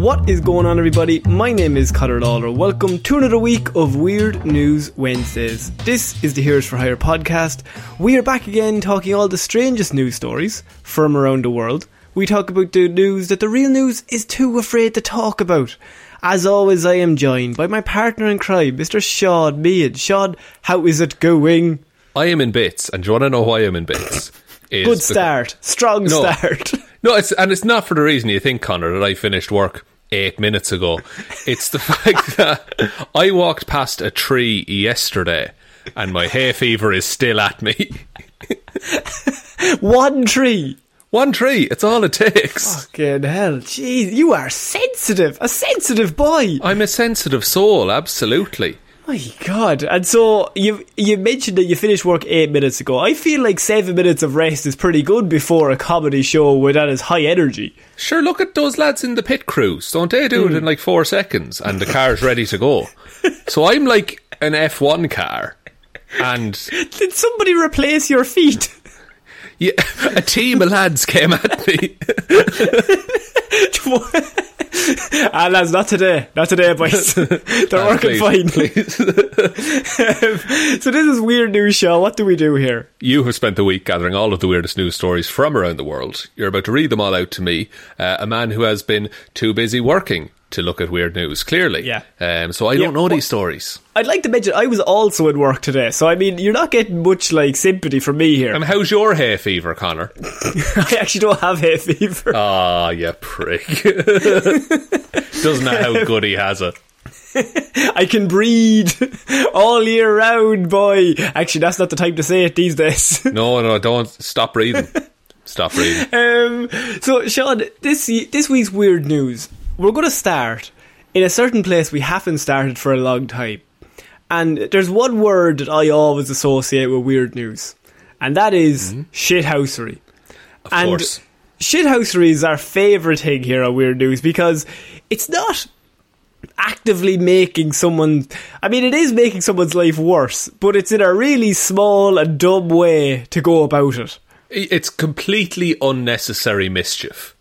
What is going on, everybody? My name is Conor Lawler. Welcome to another week of Weird News Wednesdays. This is the Heroes for Hire podcast. We are back again talking all the strangest news stories from around the world. We talk about the news that the real news is too afraid to talk about. As always, I am joined by my partner in crime, Mr. Shaun Meighan. Sean, how is it going? I am in bits, and do you want to know why I'm in bits? Good start. Strong No. start. no, it's and it's not for the reason you think, Conor, that I finished work eight minutes ago. It's the fact that I walked past a tree yesterday, and my hay fever is still at me. One tree. One tree, it's all it takes. Fucking hell. Jeez, you are sensitive. A sensitive boy. I'm a sensitive soul, absolutely. My God! And so you you mentioned that you finished work eight minutes ago. I feel like seven minutes of rest is pretty good before a comedy show where that is high energy. Sure, look at those lads in the pit crews. Don't they do it in hmm. like four seconds and the car's ready to go? So I'm like an F1 car and Did somebody replace your feet? yeah, a team of lads came at me. ah, lads, not today, not today, boys. They're Ah, working please, fine. please. so this is weird news show. What do we do here? You have spent the week gathering all of the weirdest news stories from around the world. You're about to read them all out to me, uh, a man who has been too busy working to look at weird news, clearly. Yeah. Um, so I Yeah, don't know what- these stories. I'd like to mention I was also in work today, so I mean you're not getting much like sympathy from me here. Um, how's your hay fever, Conor? I actually don't have hay fever. Ah, you prick. Doesn't know how good he has it. I can breed all year round, boy. Actually, that's not the time to say it these days. No, no, don't. Stop reading. Stop reading. um, so, Sean, this this week's weird news. We're going to start in a certain place we haven't started for a long time, and there's one word that I always associate with weird news, and that is hmm? shithousery. Of and course. shithousery is our favourite thing here on Weird News because it's not actively making someone I mean it is making someone's life worse, but it's in a really small and dumb way to go about it. It's completely unnecessary mischief.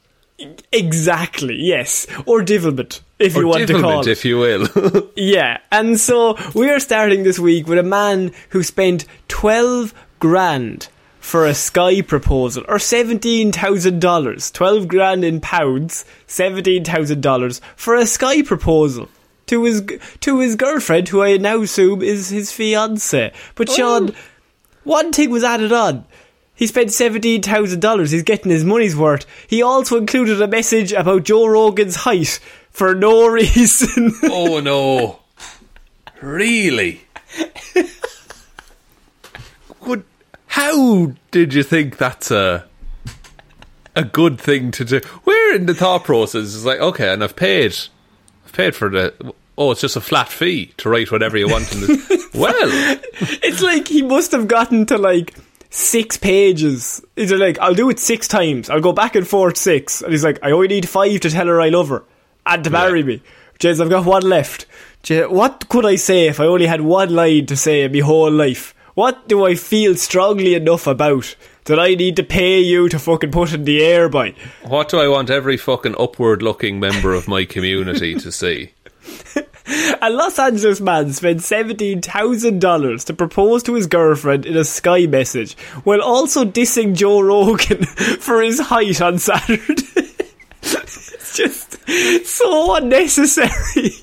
Exactly, yes. Or devilment, if Or you want to call it. if you will. Yeah, and so we are starting this week with a man who spent 12 grand for a Sky proposal, or $17,000. 12 grand in pounds, $17,000 for a Sky proposal. To his to his girlfriend, who I now assume is his fiance. But Sean, oh. one thing was added on. He spent seventeen thousand dollars. He's getting his money's worth. He also included a message about Joe Rogan's height for no reason. oh no. Really? How did you think that's a a good thing to do? Where in the thought process is like, okay, and I've paid I've paid for the oh, it's just a flat fee to write whatever you want in the Well, It's like he must have gotten to like six pages. He's like, I'll do it six times. I'll go back and forth six. And he's like, I only need five to tell her I love her and to marry me. Jez, I've got one left. What could I say if I only had one line to say in my whole life? What do I feel strongly enough about that I need to pay you to fucking put in the air by? what do I want every fucking upward looking member of my community to see? A Los Angeles man spent $17,000 to propose to his girlfriend in a Sky message while also dissing Joe Rogan for his height on Saturday. it's just so unnecessary.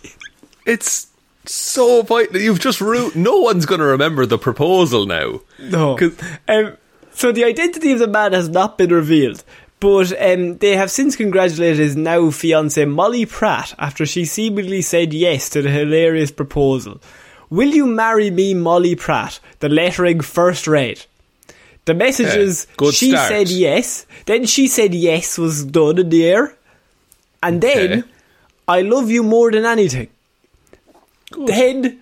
It's so vital. You've just ruined. No one's going to remember the proposal now. No. Um, so the identity of the man has not been revealed, but um, they have since congratulated his now fiancee Molly Pratt after she seemingly said yes to the hilarious proposal. Will you marry me, Molly Pratt? The lettering first read. The messages good she start. said yes, then she said yes was done in the air, and then Okay. I love you more than anything. Then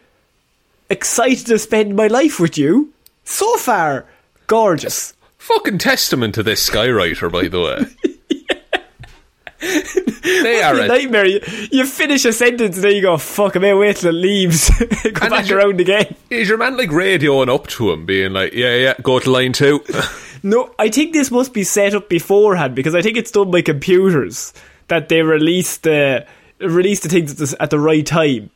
excited to spend my life with you. So far, gorgeous. Fucking testament to this skywriter, by the way. they are a a nightmare. You, you finish a sentence and then you go, fuck, I may wait till it leaves. go And back your- around again. Is your man like radioing up to him, being like, "Yeah, yeah, go to line two. No, I think this must be set up beforehand because I think it's done by computers that they release the release the things at the, at the right time.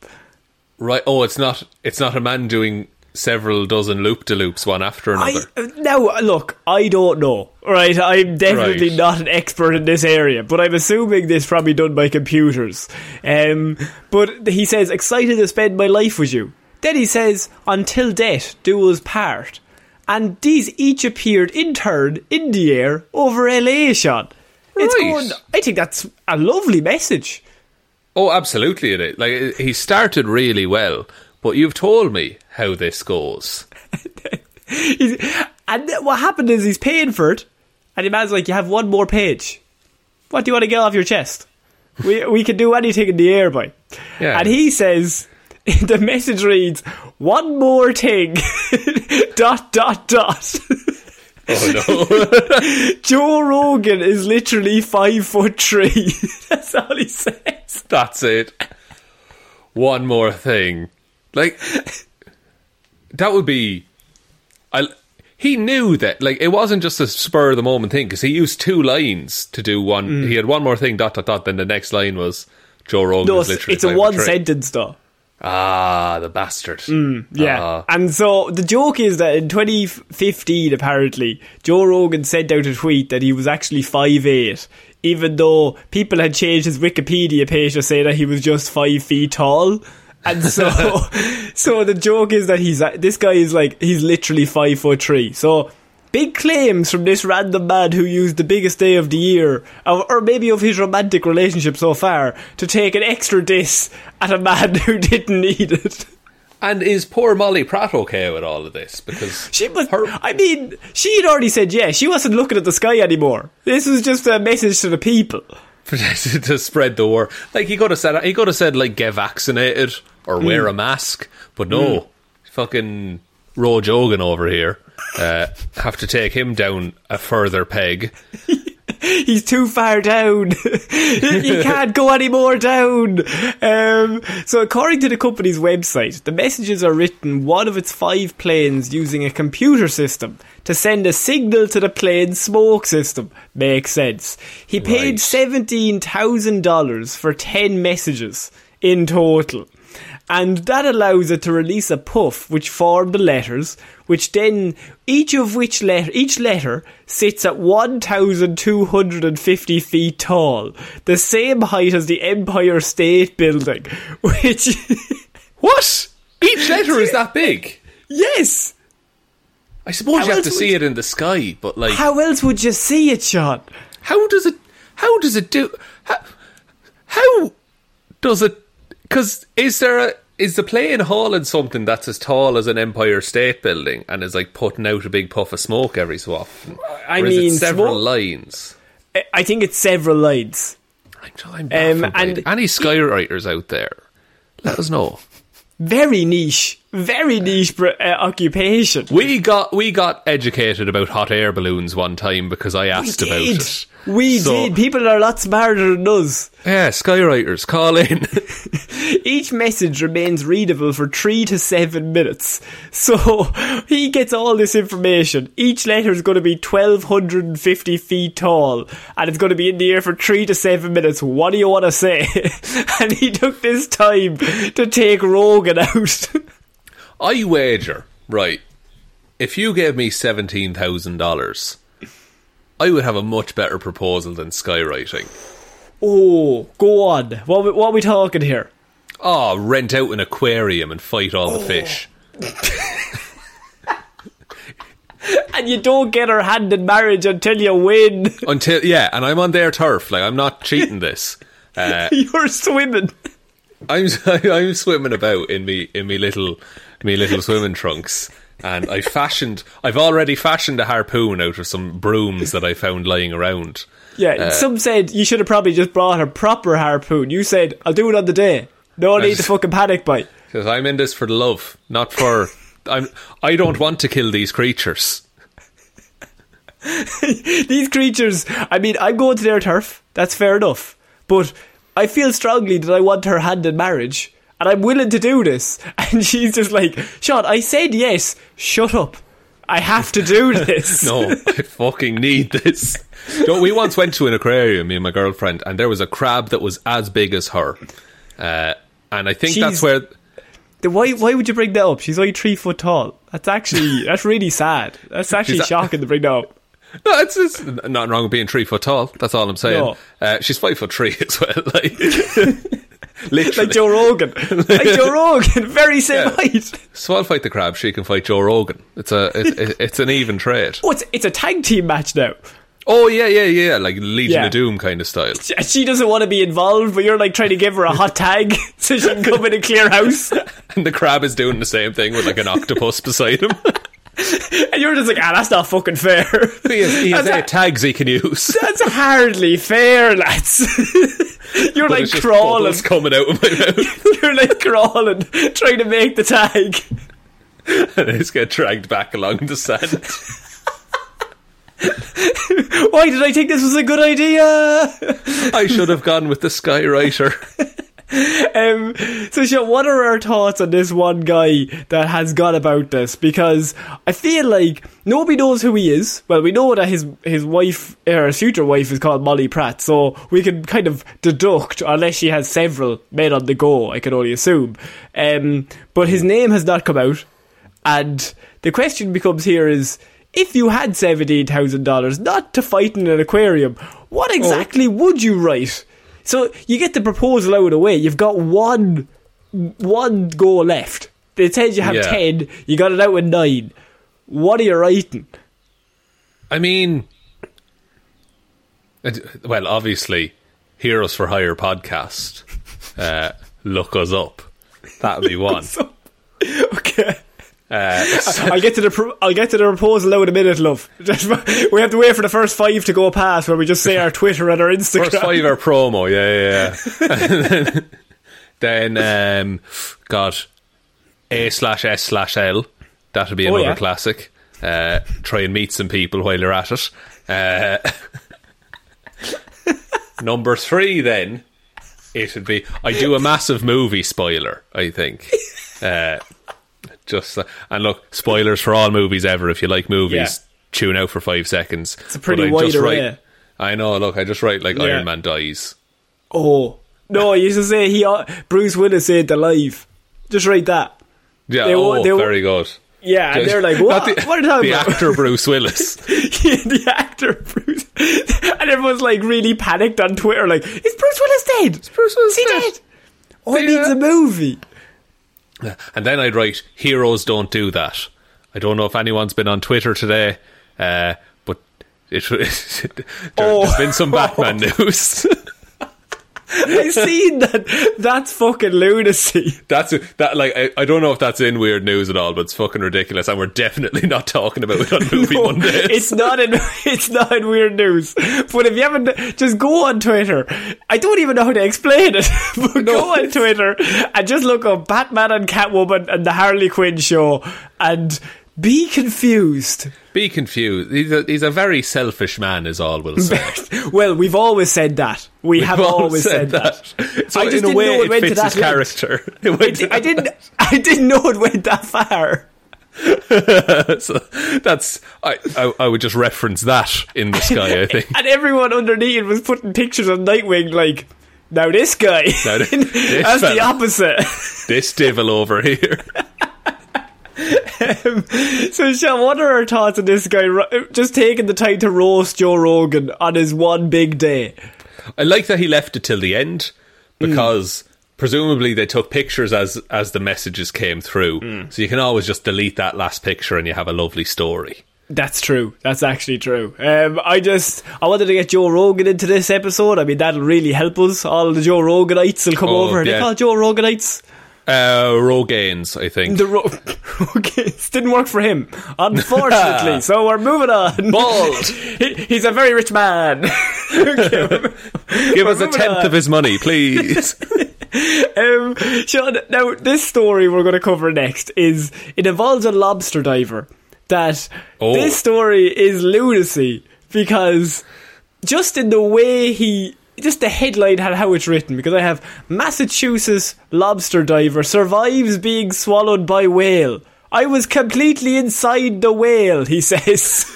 right? Oh, it's not. It's not a man doing several dozen loop de loops one after another. uh, now look, I don't know. Right, I'm definitely Right. not an expert in this area, but I'm assuming this probably done by computers. Um, but he says, "Excited to spend my life with you." Then he says, "Until death do us part," and these each appeared in turn in the air over LA. Sean, it's Right. going. I think that's a lovely message. oh, absolutely, it is. Like he started really well, but you've told me how this goes. And what happened is he's paying for it, and the man's like, "You have one more page. What do you want to get off your chest? We we can do anything in the air, boy." Yeah. And he says, the message reads, "One more thing." dot dot dot. Oh no. Joe Rogan is literally five foot three. That's all he says. That's it. One more thing. Like that would be I he knew that like it wasn't just a spur of the moment thing because he used two lines to do one Mm. he had one more thing dot dot dot then the next line was Joe Rogan No, it's, it's a one sentence though. Ah, the bastard. Yeah. Ah. and so the joke is that in 2015, apparently, Joe Rogan sent out a tweet that he was actually 5'8, even though people had changed his Wikipedia page to say that he was just 5 feet tall. And so, so the joke is that he's, this guy is like, he's literally 5 foot 3. So, big claims from this random man who used the biggest day of the year, or or maybe of his romantic relationship so far, to take an extra diss at a man who didn't need it. And is poor Molly Pratt okay with all of this? Because She was. her I mean, she had already said yes. She wasn't looking at the sky anymore. This was just a message to the people. to spread the word. Like he could have said, he could have said like get vaccinated or wear Hmm. a mask, but no, fucking Ro Jogan over here. Uh, have to take him down a further peg. He's too far down. he can't go any more down. Um, so, according to the company's website, the messages are written one of its five planes using a computer system to send a signal to the plane's smoke system. Makes sense. He paid Right. seventeen thousand dollars for ten messages in total. And that allows it to release a puff which form the letters, which then each of which letter each letter sits at one thousand two hundred and fifty feet tall, the same height as the Empire State Building. Which What? Each letter is that big. yes, I suppose How you have to see you- it in the sky, but like, how, how else would you see it, Sean? How does it? How does it do? How, how does it? Because is there a? Is the plane hauling something that's as tall as an Empire State Building and is like putting out a big puff of smoke every so often? I Or mean, several smoke- lines. I- think it's several lines. I'm, I'm Um, and- any skywriters out there, let us know. Very niche, very niche uh, occupation. We got we got educated about hot air balloons one time because I asked about did. it. We So- did. People are a lot smarter than us. Yeah, skywriters, call in. Each message remains readable for three to seven minutes. So he gets all this information. Each letter is going to be 1250 feet tall and it's going to be in the air for three to seven minutes. What do you want to say? and he took this time to take Rogan out. I wager, right, if you gave me $17,000, I would have a much better proposal than skywriting. oh, go on. What, we- what are we talking here? Oh, rent out an aquarium and fight all the fish. And you don't get her hand in marriage until you win. Until, yeah, and I'm on their turf. Like, I'm not cheating this. Uh, You're swimming. I'm I'm swimming about in me in me little me little swimming trunks, and I fashioned. I've already fashioned a harpoon out of some brooms that I found lying around. Yeah, Uh, some said you should have probably just brought a proper harpoon. You said, I'll do it on the day. No need to fucking panic bite. Because I'm in this for the love, not for. I'm. I don't want to kill these creatures. These creatures, I mean, I'm going to their turf. That's fair enough. But I feel strongly that I want her hand in marriage. And I'm willing to do this. And she's just like, Sean, I said yes. Shut up. I have to do this. No, I fucking need this. So we once went to an aquarium, me and my girlfriend, and there was a crab that was as big as her. Uh, and I think that's where. Then Why, why would you bring that up? She's only three foot tall. That's actually, that's really sad. That's actually She's shocking to bring that up. No, it's, it's nothing wrong with being three foot tall. That's all I'm saying. No. Uh, she's five foot three as well. Like, literally. Like Joe Rogan. Like Joe Rogan. Very same Yeah. height. So I'll fight the crab. She can fight Joe Rogan. It's a it, it, it's an even trade. Oh, it's, it's a tag team match now. Oh yeah, yeah, yeah. Like Legion Yeah. of Doom kind of style. She- She doesn't want to be involved, but you're like trying to give her a hot tag so she can come in and clear house. And the crab is doing the same thing with like an octopus beside him. And you're just like, ah, that's not fucking fair. he has, he has eight tags he can use. that's hardly fair, lads. you're But like it's crawling. coming out of my mouth. You're like crawling, trying to make the tag. and I just get dragged back along the sand. Why did I think this was a good idea? I should have gone with the skywriter. Um, so, Sean, what are our thoughts on this one guy that has gone about this? Because I feel like nobody knows who he is. Well, we know that his his wife, or his future wife, is called Molly Pratt, so we can kind of deduct, unless she has several men on the go, I can only assume. Um, but his name has not come out, and the question becomes here is. If you had seventeen thousand dollars, not to fight in an aquarium, what exactly would you write? So you get the proposal out of the way. You've got one one goal left. They said you have Yeah. ten. You got it out with nine. What are you writing? I mean, well, obviously, Heroes for Hire podcast. Uh, look us up. That'll be one. Okay. Uh, I'll get to the pro- I'll get to the proposal in a minute, love. We have to wait for the first five to go past, where we just say our Twitter and our Instagram. First five are promo, yeah, yeah, yeah. then, um, God, A slash S slash L. That'll be Oh, another yeah. classic. Uh, try and meet some people while you're at it. Uh, number three, then, it would be I do a massive movie spoiler, I think. Just uh, And look, spoilers for all movies ever. If you like movies, Yeah. tune out for five seconds. It's a pretty wide array. I know. Look, I just write like Yeah. Iron Man dies. oh no! You used to say he uh, Bruce Willis ain't alive. Just write that. Yeah. They oh, they very good. Yeah, and they're like, what? the, what are you talking the about? actor Bruce Willis. the actor Bruce, and everyone's like really panicked on Twitter, like, "Is Bruce Willis dead? Is Bruce Willis he dead? dead? Oh, he Yeah. needs a movie." And then I'd write heroes don't do that. I don't know if anyone's been on Twitter today, uh, but it, there, Oh. has been some Batman news. I seen that. That's fucking lunacy. That's that. Like I, I don't know if that's in weird news at all, but it's fucking ridiculous, and we're definitely not talking about it on Movie No, Mondays. it's not in it's not in weird news. But if you haven't, just go on Twitter. I don't even know how to explain it. But go on Twitter and just look up Batman and Catwoman and the Harley Quinn show and be confused. Be confused. He's a, he's a very selfish man, is all we'll say. well, we've always said that. We have We've all always said, that. So I just in a didn't way, know it it went to fits his that length. character. It I, went to I didn't. I didn't know it went that far. so that's I, I I would just reference that in the sky. I think. And everyone underneath was putting pictures of Nightwing like, now this guy. Now this- this That's the fella. opposite. this devil over here. Um, so, Sean, what are our thoughts on this guy uh, just taking the time to roast Joe Rogan on his one big day? I like that he left it till the end because presumably they took pictures as as the messages came through. Hmm. So you can always just delete that last picture and you have a lovely story. That's true. That's actually true. Um, I just I wanted to get Joe Rogan into this episode. I mean, that'll really help us. All the Joe Roganites will come Oh, over. Are They call Joe Roganites. Uh, Rogaines, I think. The Ro- okay, didn't work for him, unfortunately. so we're moving on. Bald. He- he's a very rich man. Okay, Give us a tenth on. of his money, please. um, Sean, now this story we're going to cover next is it involves a lobster diver. That Oh. this story is lunacy because just in the way he, just the headline had how it's written. Because I have Massachusetts lobster diver survives being swallowed by whale. I was completely inside the whale, he says.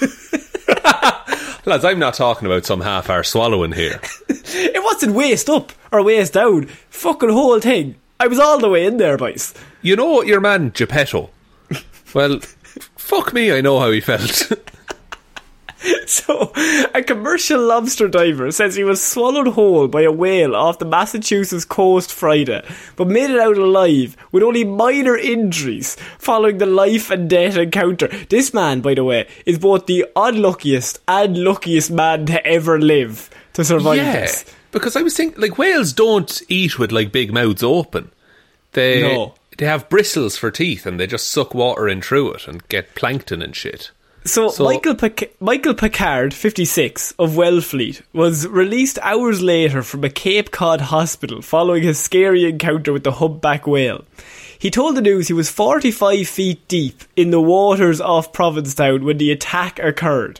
Lads, I'm not talking about some half hour swallowing here. it wasn't waist up or waist down. Fucking whole thing. I was all the way in there, boys. You know your man Geppetto? Well, fuck me, I know how he felt. So, a commercial lobster diver says he was swallowed whole by a whale off the Massachusetts coast Friday, but made it out alive with only minor injuries following the life and death encounter. This man, by the way, is both the unluckiest and luckiest man to ever live to survive yeah, this. because I was thinking, like, whales don't eat with, like, big mouths open. They, No. they have bristles for teeth and they just suck water in through it and get plankton and shit. So, So- Michael Pic- Michael Picard, 56, of Wellfleet, was released hours later from a Cape Cod hospital following his scary encounter with the humpback whale. He told the news he was 45 feet deep in the waters off Provincetown when the attack occurred.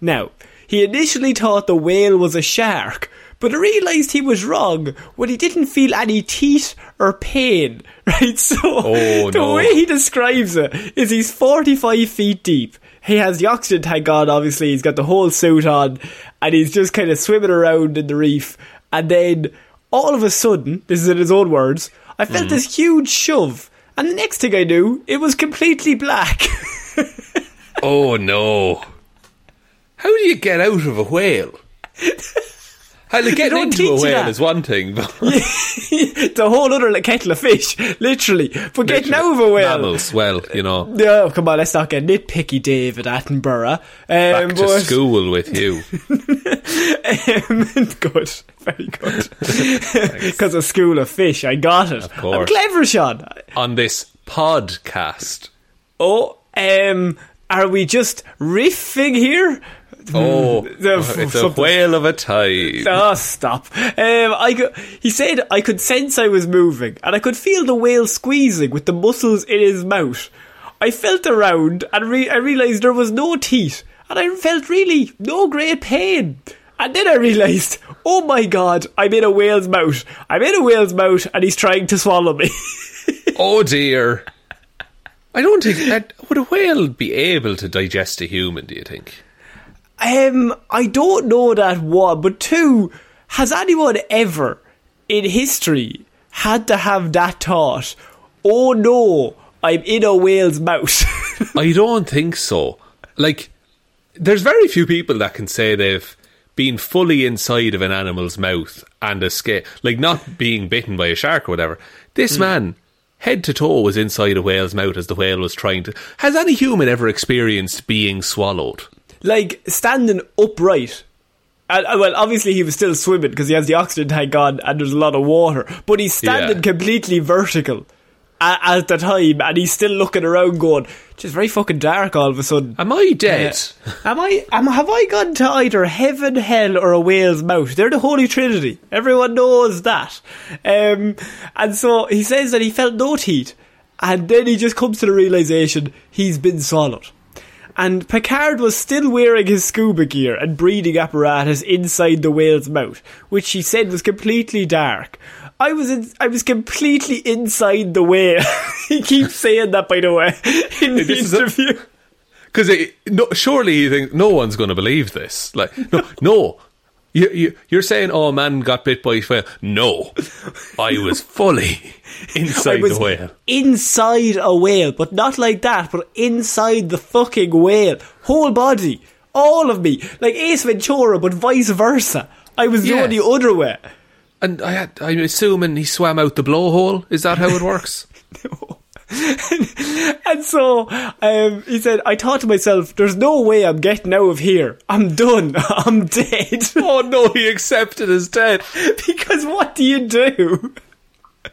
Now, he initially thought the whale was a shark, but realised he was wrong when he didn't feel any teeth or pain. Right? So, Oh, the no. way he describes it is he's 45 feet deep. He has the oxygen tank on, obviously. He's got the whole suit on, and he's just kind of swimming around in the reef. And then, all of a sudden, this is in his own words, I felt Mm. this huge shove. And the next thing I knew, it was completely black. Oh no. How do you get out of a whale? How to get don't into a whale is one thing, but it's a whole other like, kettle of fish, literally. But getting out of a whale. mammals, well, you know, No, come on, let's not get nitpicky, David Attenborough. Um, back to but- school with you. Um, good, very good. Because a School of Fish, I got it. I'm course. clever, Sean. On this podcast. Oh, um, are we just riffing here? Oh, The- it's a whale of a time. Oh, stop. Um, I could, he said I could sense I was moving, and I could feel the whale squeezing with the muscles in his mouth. I felt around, and re- I realised there was no teeth, and I felt really no great pain. And then I realised, oh my god, I'm in a whale's mouth. I'm in a whale's mouth, and he's trying to swallow me. Oh dear. I don't think that would a whale be able to digest a human. Do you think? Um, I don't know that one, but two, has anyone ever in history had to have that thought? Oh no, I'm in a whale's mouth. I don't think so. Like, there's very few people that can say they've been fully inside of an animal's mouth and escape, like not being bitten by a shark or whatever. This man, head to toe, was inside a whale's mouth as the whale was trying to. Has any human ever experienced being swallowed? Like standing upright. And, uh, well, obviously he was still swimming because he has the oxygen tank on and there's a lot of water. But he's standing Yeah. completely vertical at, at the time, and he's still looking around, going, "Just very fucking dark all of a sudden." Am I dead? Am I? Am, have I gone to either heaven, hell, or a whale's mouth? They're the Holy Trinity. Everyone knows that. Um, and so he says that he felt no heat, and then he just comes to the realization he's been swallowed. And Picard was still wearing his scuba gear and breathing apparatus inside the whale's mouth, which he said was completely dark. I was in, I was completely inside the whale. he keeps saying that, by the way, in the This interview. Because no, surely you think no one's going to believe this. Like, no, no. You, you, you're saying, oh, man got bit by a whale. No. I was fully inside I was the whale. inside a whale, but not like that, but inside the fucking whale. Whole body. All of me. Like Ace Ventura, but vice versa. I was Yeah. going the other way. And I had, I'm assuming he swam out the blowhole. Is that how it works? And so um, he said, I thought to myself, there's no way I'm getting out of here. I'm done. I'm dead. oh no, he accepted his death. because what do you do?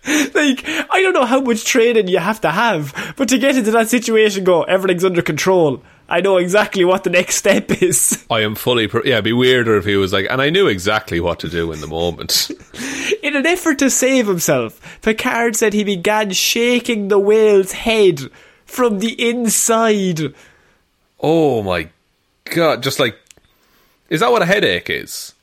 like, I don't know how much training you have to have, but to get into that situation, go, everything's under control. I know exactly what the next step is. I am fully. Pro- yeah, it'd be weirder if he was like, and I knew exactly what to do in the moment. In an effort to save himself, Picard said he began shaking the whale's head from the inside. oh my god! Just like, is that what a headache is?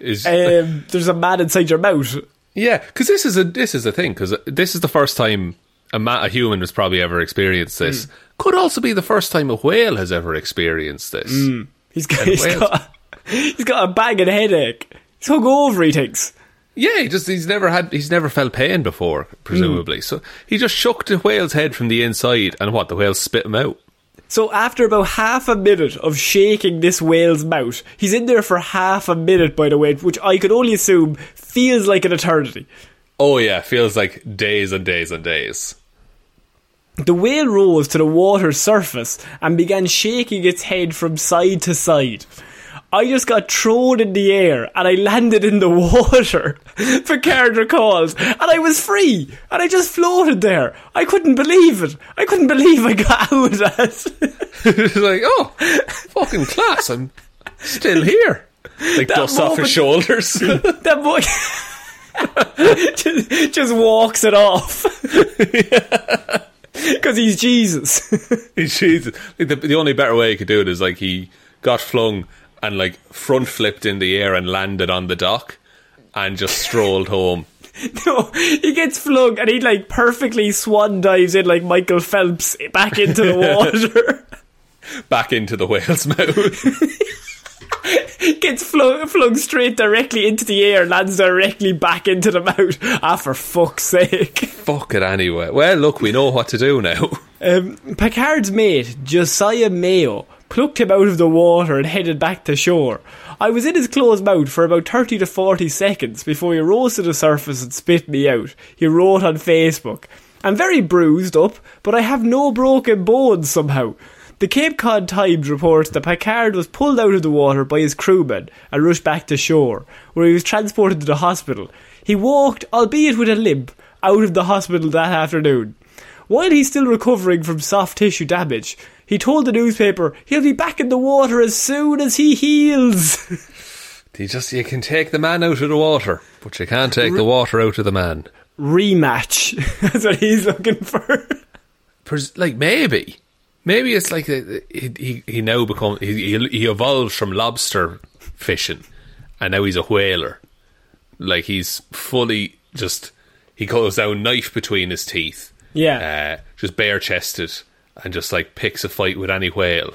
Is Um, there's a man inside your mouth. Yeah, because this is a this is a thing. Because this is the first time a, ma- a human has probably ever experienced this. Mm. Could also be the first time a whale has ever experienced this. Mm. He's got, he's got, he's got a banging headache. He's hungover, he thinks. Yeah, he just he's never had he's never felt pain before, mm. presumably. So he just shook the whale's head from the inside, and what the whale spit him out. So after about half a minute of shaking this whale's mouth, he's in there for half a minute, by the way, which I could only assume feels like an eternity. Oh yeah, feels like days and days and days. The whale rose to the water's surface and began shaking its head from side to side. I just got thrown in the air and I landed in the water, Picard recalls, and I was free and I just floated there. I couldn't believe it. I couldn't believe I got out of that. it's like, oh, fucking class! I'm still here. Like dust off his shoulders. that boy just, just walks it off. Because he's Jesus. He's Jesus. Like, the, the only better way he could do it is like he got flung and like front flipped in the air and landed on the dock and just strolled home. no, he gets flung and he like perfectly swan dives in like Michael Phelps back into the water. back into the whale's mouth. gets flung, flung straight directly into the air, lands directly back into the mouth. Ah, for fuck's sake. Fuck it anyway. Well, look, we know what to do now. Um, Picard's mate, Josiah Mayo, plucked him out of the water and headed back to shore. I was in his closed mouth for about 30 to 40 seconds before he rose to the surface and spit me out. He wrote on Facebook. I'm very bruised up, but I have no broken bones somehow. The Cape Cod Times reports that Picard was pulled out of the water by his crewmen and rushed back to shore, where he was transported to the hospital. He walked, albeit with a limp, out of the hospital that afternoon. While he's still recovering from soft tissue damage, he told the newspaper he'll be back in the water as soon as he heals. You just you can take the man out of the water, but you can't take the water out of the man. Rematch. That's what he's looking for. Pers- Like maybe, maybe it's like he he he now become he, he he evolves from lobster fishing, and now he's a whaler. Like he's fully just he goes down knife between his teeth. Yeah. uh, just bare chested and just like picks a fight with any whale.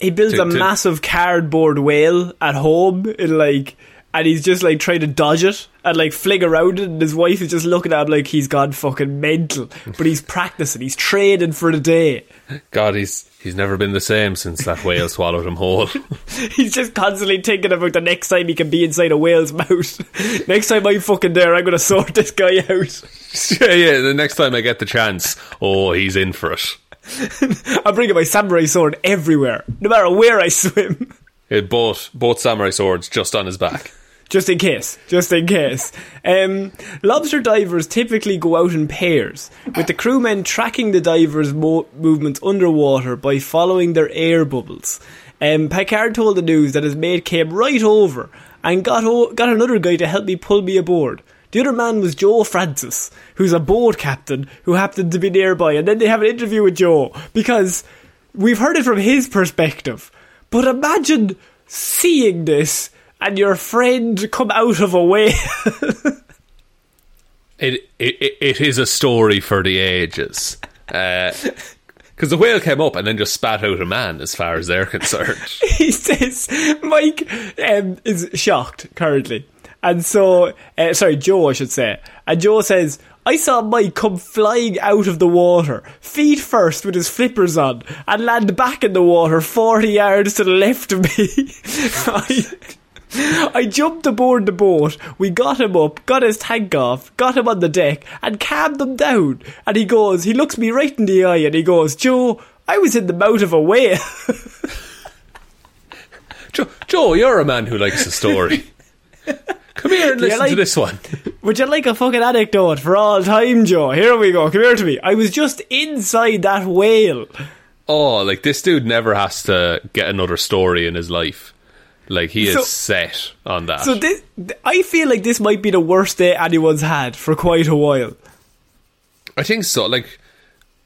He builds To- a to- massive cardboard whale at home in like and he's just like trying to dodge it and like fling around it and his wife is just looking at him like he's gone fucking mental. But he's practicing, he's training for the day. God, he's he's never been the same since that whale swallowed him whole. He's just constantly thinking about the next time he can be inside a whale's mouth. next time I'm fucking there, I'm gonna sort this guy out. yeah, yeah. The next time I get the chance, oh, he's in for it. I'm bringing my samurai sword everywhere, no matter where I swim. It both both samurai swords just on his back. Just in case, just in case. Um, lobster divers typically go out in pairs, with the crewmen tracking the divers' mo- movements underwater by following their air bubbles. Um, Packard told the news that his mate came right over and got o- got another guy to help me pull me aboard. The other man was Joe Francis, who's a boat captain who happened to be nearby, and then they have an interview with Joe because we've heard it from his perspective. But imagine seeing this and your friend come out of a whale. It it it is a story for the ages. Because the whale came up and then just spat out a man, as far as they're concerned. he says Mike um, is shocked currently, and so uh, sorry, Joe, I should say, and Joe says. I saw Mike come flying out of the water, feet first with his flippers on, and land back in the water 40 yards to the left of me. I, I jumped aboard the boat, we got him up, got his tank off, got him on the deck, and calmed him down. And he goes, he looks me right in the eye and he goes, Joe, I was in the mouth of a whale. Joe, Joe, you're a man who likes a story. Come here and listen like- to this one. Would you like a fucking anecdote for all time, Joe? Here we go. Come here to me. I was just inside that whale. Oh, like this dude never has to get another story in his life. Like he is So- set on that. So this, I feel like this might be the worst day anyone's had for quite a while. I think so. Like,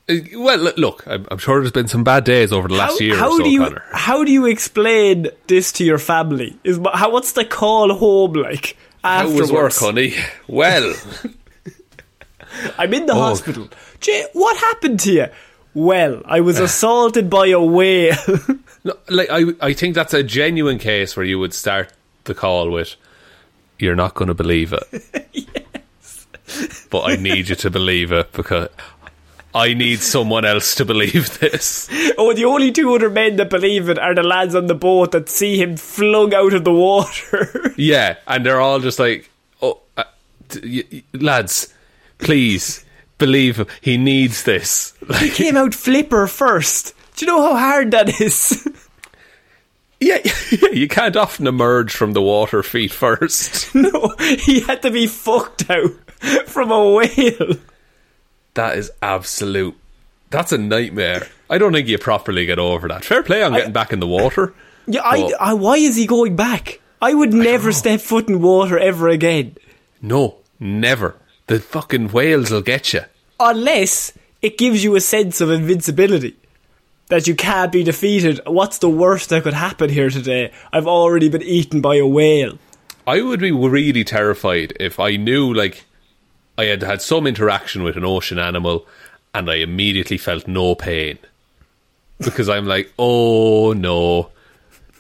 uh, well, look, I'm, I'm sure there's been some bad days over the last how, year how or so, do you Conor. how do you explain this to your family? Is how what's the call home like How was work, honey? Well, I'm in the Oh. hospital. Jay, what happened to you? Well, I was assaulted by a whale. no, like I, I think that's a genuine case where you would start the call with, "You're not going to believe it." But I need you to believe it because I need someone else to believe this. oh, the only two other men that believe it are the lads on the boat that see him flung out of the water. Yeah, and they're all just like, "Oh, uh, t- y- y- lads, please believe him. He needs this." he came out flipper first. Do you know how hard that is? yeah, yeah, you can't often emerge from the water feet first. no, he had to be fucked out from a whale. That is absolute. That's a nightmare. I don't think you properly get over that. Fair play on getting back in the water. Yeah, I, I, why is he going back? I would never step foot in water ever again. No, never. The fucking whales will get you. Unless it gives you a sense of invincibility. That you can't be defeated. What's the worst that could happen here today? I've already been eaten by a whale. I would be really terrified if I knew, like, I had had some interaction with an ocean animal and I immediately felt no pain. Because I'm like, oh no,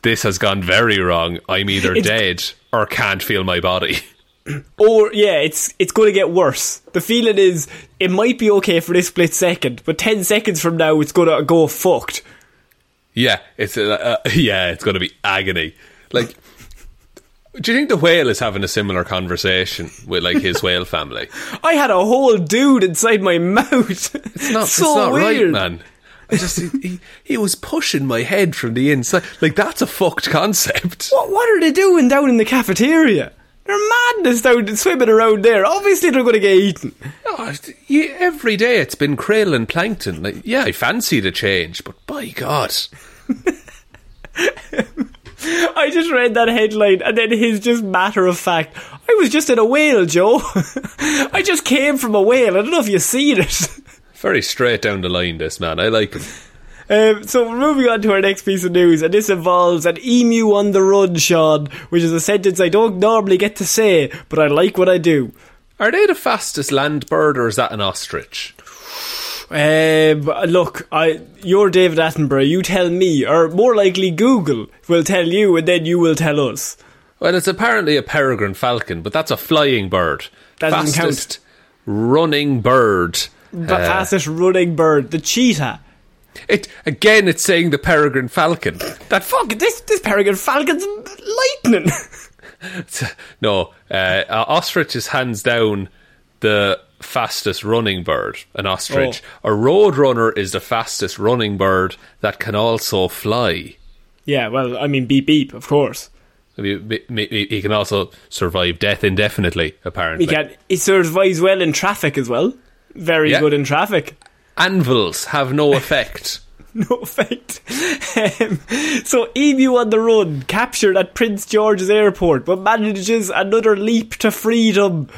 this has gone very wrong. I'm either It's- dead or can't feel my body. Or yeah, it's it's going to get worse. The feeling is it might be okay for this split second, but ten seconds from now it's going to go fucked. yeah, it's uh, uh, yeah, it's going to be agony. Like, do you think the whale is having a similar conversation with like his whale family? I had a whole dude inside my mouth. It's not, so it's not right, weird. man. I just he, he, he was pushing my head from the inside. Like that's a fucked concept. What what are they doing down in the cafeteria? They're madness down swimming around there. Obviously they're going to get eaten. Oh, you, every day it's been krill and plankton. Like, yeah, I fancy the change, but by God, I just read that headline and then his just matter of fact. I was just in a whale, Joe. I just came from a whale. I don't know if you've seen it. very straight down the line. This man, I like him. Um, so we're moving on to our next piece of news, and this involves an emu on the run, Sean, which is a sentence I don't normally get to say, but I like what I do. Are they the fastest land bird, or is that an ostrich? Um, look, I, you're David Attenborough. You tell me, or more likely, Google will tell you, and then you will tell us. Well, it's apparently a peregrine falcon, but that's a flying bird. That doesn't count. fastest running bird. The Uh, fastest running bird, the cheetah. It again. It's saying the peregrine falcon. That fuck this this peregrine falcon's lightning. No, uh, ostrich is hands down the fastest running bird. An ostrich. Oh. A roadrunner is the fastest running bird that can also fly. Yeah, well, I mean, beep beep, of course. I mean, m- m- He can also survive death indefinitely, apparently. He can. He survives well in traffic as well. Very Yeah. good in traffic. Anvils have no effect. No effect. Um, so Emu on the run, captured at Prince George's Airport, but manages another leap to freedom.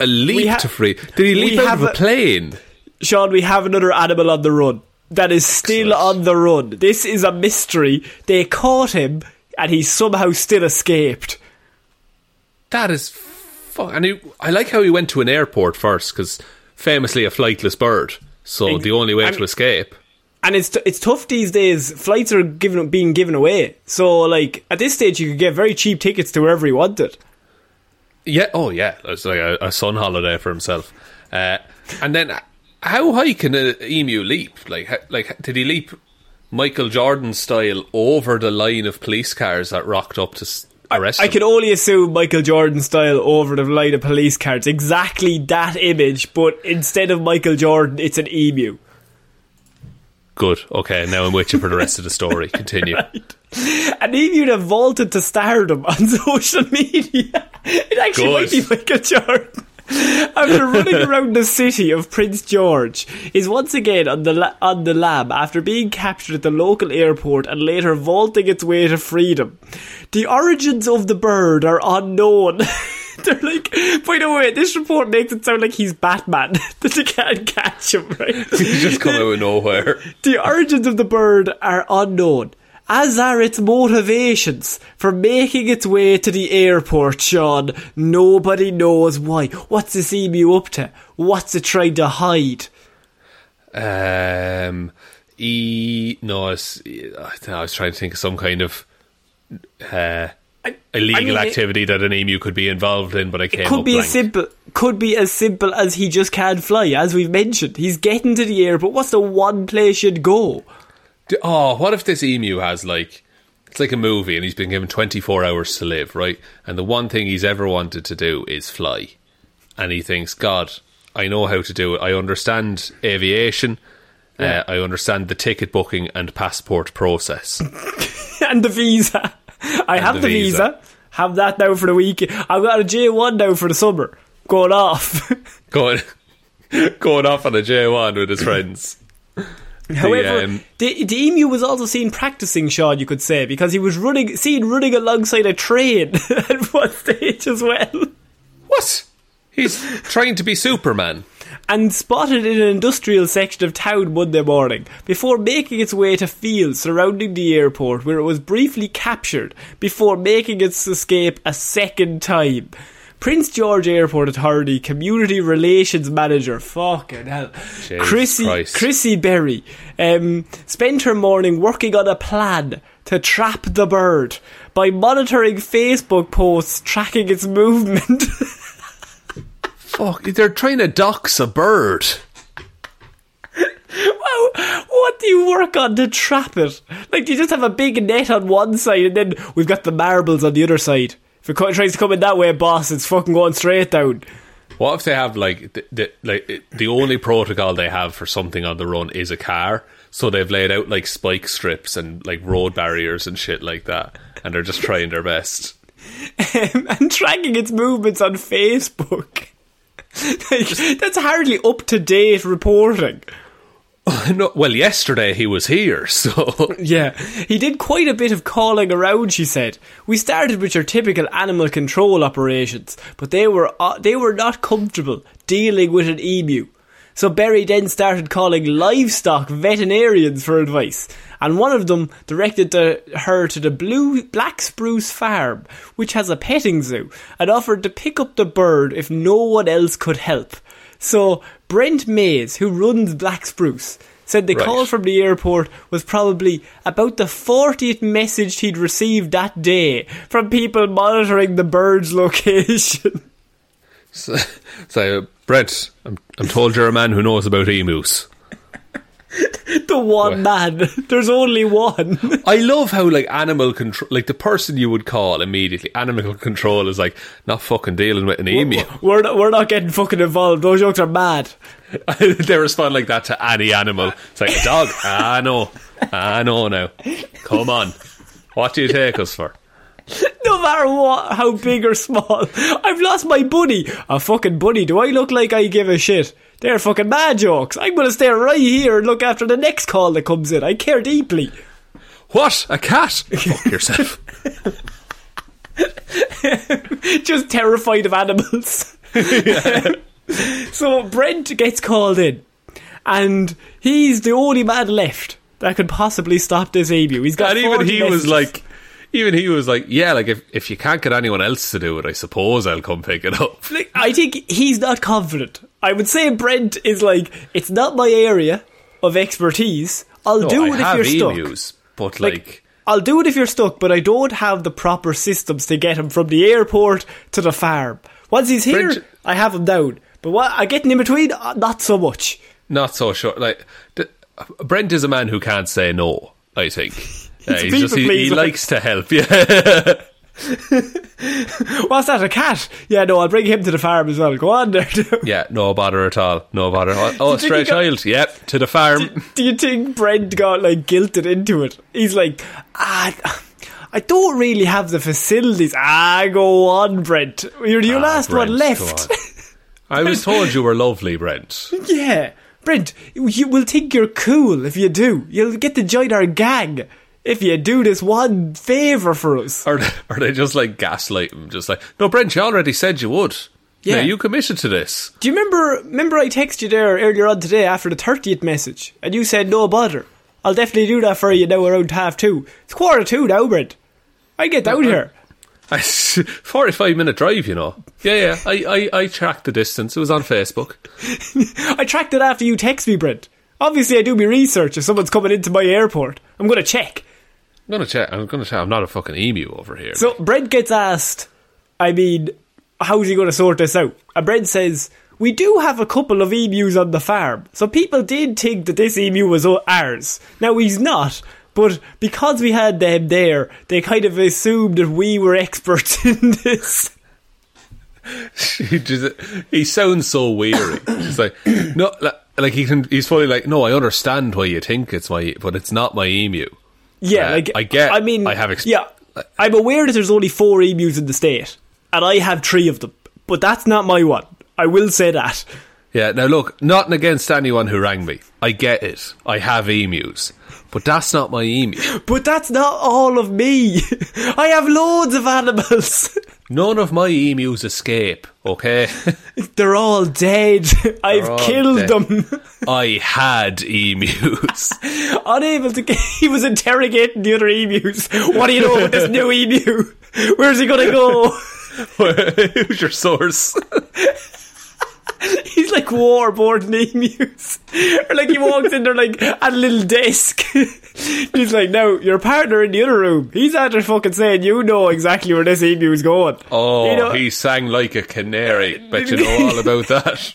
A leap ha- to free. Did he leap out of a a- plane? Sean, we have another animal on the run that is still Excellent. on the run. This is a mystery. They caught him, and he somehow still escaped. That is fuck. And he, I like how he went to an airport first because famously a flightless bird. So the only way I to escape. And it's t- it's tough these days. Flights are given being given away. So like at this stage, you could get very cheap tickets to wherever you wanted. Yeah. Oh yeah. It's like a, a sun holiday for himself. Uh, and then how high can an emu leap? Like how, like did he leap Michael Jordan style over the line of police cars that rocked up to arrest I can only assume Michael Jordan style over the line of police cars. Exactly that image, but instead of Michael Jordan, it's an emu. Good. Okay. Now I'm waiting for the rest of the story. Continue. An emu that vaulted to stardom on social media. It actually might be Good. Michael Jordan. After running around the city of Prince George, is once again on the la- on the lam after being captured at the local airport and later vaulting its way to freedom. The origins of the bird are unknown. They're like, by the way, this report makes it sound like he's Batman that they can't catch him, right? He just come out of nowhere. The origins of the bird are unknown, as are its motivations for making its way to the airport, Shaun. Nobody knows why. What's this emu up to? What's it trying to hide? Um, e no, I don't I was trying to think of some kind of uh, illegal I mean, it- activity that an emu could be involved in, but I came Could up be blank. as simple. Could be as simple as he just can't fly, as we've mentioned. He's getting to the airport. What's the one place you'd go? Oh, what if this emu has like it's like a movie and he's been given 24 hours to live, right? And the one thing he's ever wanted to do is fly. And he thinks, God, I know how to do it. I understand aviation. Uh, I understand the ticket booking and passport process. and the visa. I have the the, visa. visa. Have that now for the weekend. I've got a J1 now for the summer. Going off. going, going off on a J1 with his friends. However, um, the, the emu was also seen practicing, Shaun, you could say, because he was running, seen running alongside a train at one stage as well. What? He's trying to be Superman. And spotted in an industrial section of town Monday morning, before making its way to fields surrounding the airport, where it was briefly captured before making its escape a second time. Prince George Airport Authority Community Relations Manager, fucking hell, Chrissy, Christ. Chrissy Berry, um, spent her morning working on a plan to trap the bird by monitoring Facebook posts tracking its movement. Fuck, they're trying to dox a bird. Wow, what do you work on to trap it? Like, do you just have a big net on one side and then we've got the marbles on the other side? If it co- tries to come in that way, boss, it's fucking going straight down. What if they have like the, the like the only protocol they have for something on the run is a car? So they've laid out like spike strips and like road barriers and shit like that, and they're just trying their best. Um, and tracking its movements on Facebook. Like, that's hardly up to date reporting. no, well, yesterday he was here, so Yeah, he did quite a bit of calling around. She said, "We started with your typical animal control operations, but they were uh, they were not comfortable dealing with an emu. So Berry then started calling livestock veterinarians for advice, and one of them directed the, her to the Blue Black Spruce Farm, which has a petting zoo, and offered to pick up the bird if no one else could help." So Brent Mays, who runs Black Spruce, said the Right. call from the airport was probably about the 40th message he'd received that day from people monitoring the bird's location. So, so uh, Brent, I'm I'm told you're a man who knows about emus. the one man. There's only one. I love how like animal control, like the person you would call immediately, animal control is like not fucking dealing with an emu. We're not, we're not getting fucking involved. Those jokes are mad. they respond like that to any animal. It's like a dog. I know, I know now. Come on. What do you take us for? No matter what, how big or small. I've lost my bunny. A fucking bunny. Do I look like I give a shit? They're fucking mad jokes. I'm going to stay right here and look after the next call that comes in. I care deeply. What? A cat? Fuck yourself. Just terrified of animals. so Brent gets called in, and he's the only man left that could possibly stop this emu. He's got and even 40 he was like, even he was like, yeah, like if, if you can't get anyone else to do it, I suppose I'll come pick it up. Like, I think he's not confident. I would say Brent is like, it's not my area of expertise. I'll No, do I it if have you're stuck. but Like, like, I'll do it if you're stuck, but I don't have the proper systems to get him from the airport to the farm. Once he's here, Brent- I have him down. But what I getting in between, uh, not so much. not so sure. Like d- Brent is a man who can't say no. I think He's just, he, he likes to help. Yeah, What's that? A cat? Yeah, no, I'll bring him to the farm as well. Go on there. yeah, no bother at all. No bother. Oh, oh stray he got- child. Yep, to the farm. Do you think Brent got like guilted into it? He's like, ah, I don't really have the facilities. Ah, go on, Brent. You're the Ah, last Brent, one left. on. I was told you were lovely, Brent. yeah, Brent, you will think you're cool if you do. You'll get to join our gang if you do this one favour for us. Or are they just like gaslight him? Just like, no, Brent, you already said you would. Yeah. Yeah, you committed to this. Do you remember? Remember, I texted you there earlier on today after the thirtieth message, and you said no bother. I'll definitely do that for you now around half two. It's quarter two now, Brent. I get down here. I- Forty-five minute drive, you know. Yeah, yeah. I, I, I tracked the distance. It was on Facebook. I tracked it after you text me, Brent. Obviously, I do my research. If someone's coming into my airport, I'm going to check. I'm gonna check. I'm gonna check. I'm not a fucking emu over here. So Brent gets asked, I mean, how's he going to sort this out? And Brent says, we do have a couple of emus on the farm. So people did think that this emu was ours. Now he's not. But because we had them there, they kind of assumed that we were experts in this. he just he sounds so weary. He's like no, like, like he can. He's fully like no. I understand why you think it's my, but it's not my emu. Yeah, Uh, like I get- I mean, I have ex- yeah, I'm aware that there's only four emus in the state, and I have three of them. But that's not my one. I will say that. Yeah. Now look, not against anyone who rang me. I get it. I have emus, but that's not my emu. But that's not all of me. I have loads of animals. None of my emus escape. Okay. They're all dead. I've all killed dead. them. I had emus. Unable to get. He was interrogating the other emus. What do you know about this new emu? Where's he gonna go? Who's your source? He's like warboarding emus. Or like he walks in there like at a little desk. He's like, no, your partner in the other room. He's after fucking saying you know exactly where this emu is going. Oh, You know- he sang like a canary. Bet you know all about that.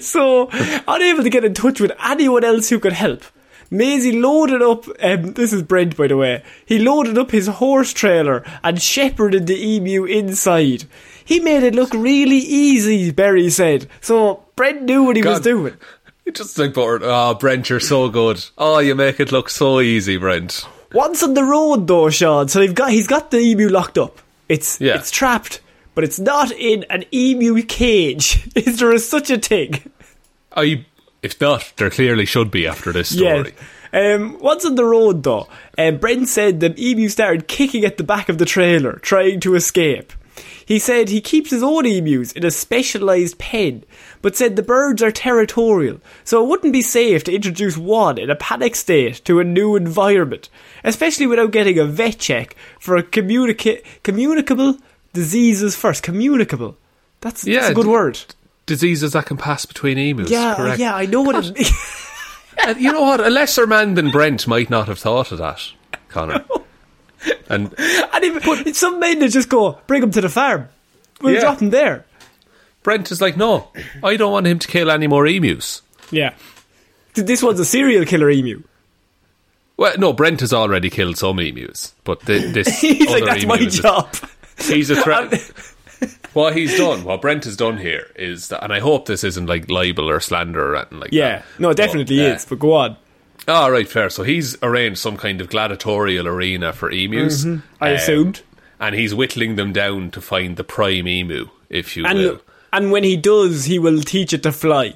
So, unable to get in touch with anyone else who could help. Maisie loaded up, um, this is Brent by the way, he loaded up his horse trailer and shepherded the emu inside. He made it look really easy, Berry said. So, Brent knew what he was doing. It's just like, oh, Brent, you're so good. Oh, you make it look so easy, Brent. Once on the road though, Shaun, so they've got, he's got the emu locked up. It's, Yeah. it's trapped, but it's not in an emu cage. Is there a, such a thing? I, if not, there clearly should be after this story. Yes. Um, once on the road, though, um, Brent said the emu started kicking at the back of the trailer, trying to escape. He said he keeps his own emus in a specialised pen, but said the birds are territorial, so it wouldn't be safe to introduce one in a panic state to a new environment, especially without getting a vet check for a communica- communicable diseases first. Communicable. That's, that's a good d- word. Diseases that can pass between emus. Yeah, correct. yeah, I know what it means. You know what? A lesser man than Brent might not have thought of that, Conor. And And if, some men that just go, bring him to the farm. We'll Yeah. drop him there. Brent is like, no, I don't want him to kill any more emus. Yeah. This one's a serial killer emu. Well, no, Brent has already killed some emus, but the, this He's like, that's my job. He's a threat. what he's done, what Brent has done here is that, and I hope this isn't like libel or slander or anything like Yeah. that. No, it definitely But, uh, is, but go on. Oh, right, fair. So he's arranged some kind of gladiatorial arena for emus. Mm-hmm. I um, assumed. And he's whittling them down to find the prime emu, if you And will. and when he does, he will teach it to fly.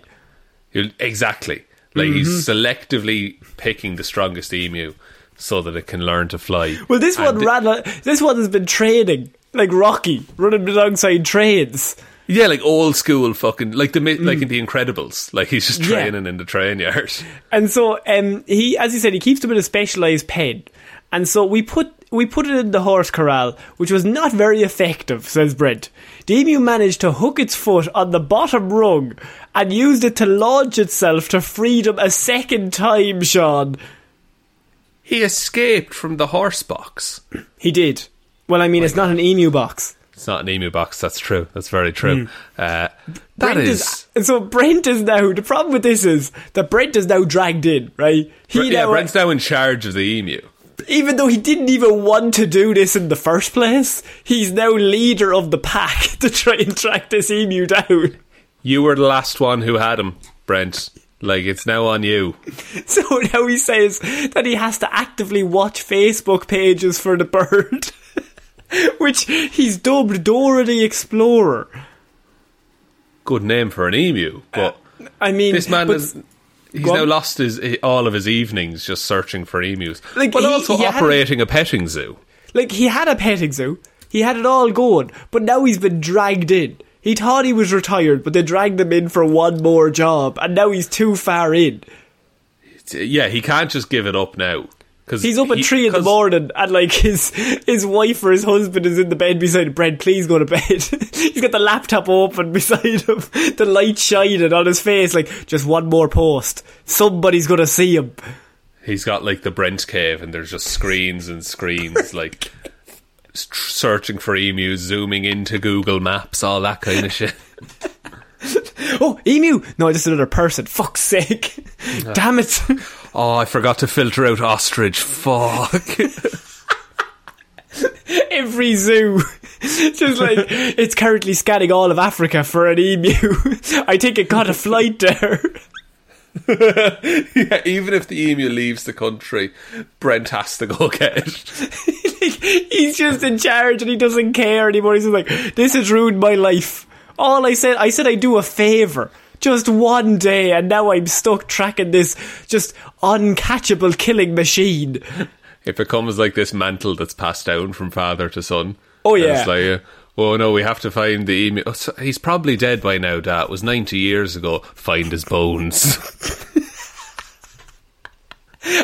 He'll- exactly. Like he's Mm-hmm. selectively picking the strongest emu so that it can learn to fly. Well, this And one ran. This one has been training like Rocky, running alongside trains. Yeah, like old school fucking like the mi- like in the Incredibles. Like he's just Mm. Yeah. training in the train yard. And so, um, he, as he said, he keeps them in a specialised pen. And so we put we put it in the horse corral, which was not very effective, says Brent. The emu managed to hook its foot on the bottom rung and used it to launch itself to freedom a second time, Shaun. He escaped from the horse box. He did. Well, I mean, it's not an emu box. It's not an emu box. That's true. That's very true. Uh, that. Brent is. and so Brent is now the problem with this is that Brent is now dragged in, right? He yeah, now, Brent's now in charge of the emu. even though he didn't even want to do this in the first place, he's now leader of the pack to try and track this emu down. You were the last one who had him, Brent. Like it's now on you. So now he says that he has to actively watch Facebook pages for the bird, which he's dubbed Dora the Explorer. Good name for an emu, but uh, I mean, this man is. He's now lost his all of his evenings just searching for emus, Like, but he- also he operating a petting zoo. Like he had a petting zoo, he had it all going, but now he's been dragged in. He thought he was retired, but they dragged him in for one more job, and now he's too far in. Yeah, he can't just give it up now because He's up at three in the morning, and like his his wife or his husband is in the bed beside him. Brent, please go to bed. He's got the laptop open beside him, the light shining on his face. Like just one more post. Somebody's gonna see him. He's got like the Brent cave, and there's just screens and screens, like searching for emus, zooming into Google Maps, all that kind of shit. Oh, emu! No, just another person. Fuck's sake! Damn it! Oh, I forgot to filter out ostrich. Fuck. Every zoo, just like it's currently scanning all of Africa for an emu. I think it got a flight there. yeah, even if the emu leaves the country, Brent has to go get it. He's just in charge and he doesn't care anymore. He's just like, this has ruined my life. All I said, I said I'd do a favour. Just one day, and now I'm stuck tracking this just uncatchable killing machine. If it comes like this mantle that's passed down from father to son. Oh, yeah. It's like, uh, oh no, we have to find the emu. Oh, he's probably dead by now, Dad. It was 90 years ago. Find his bones.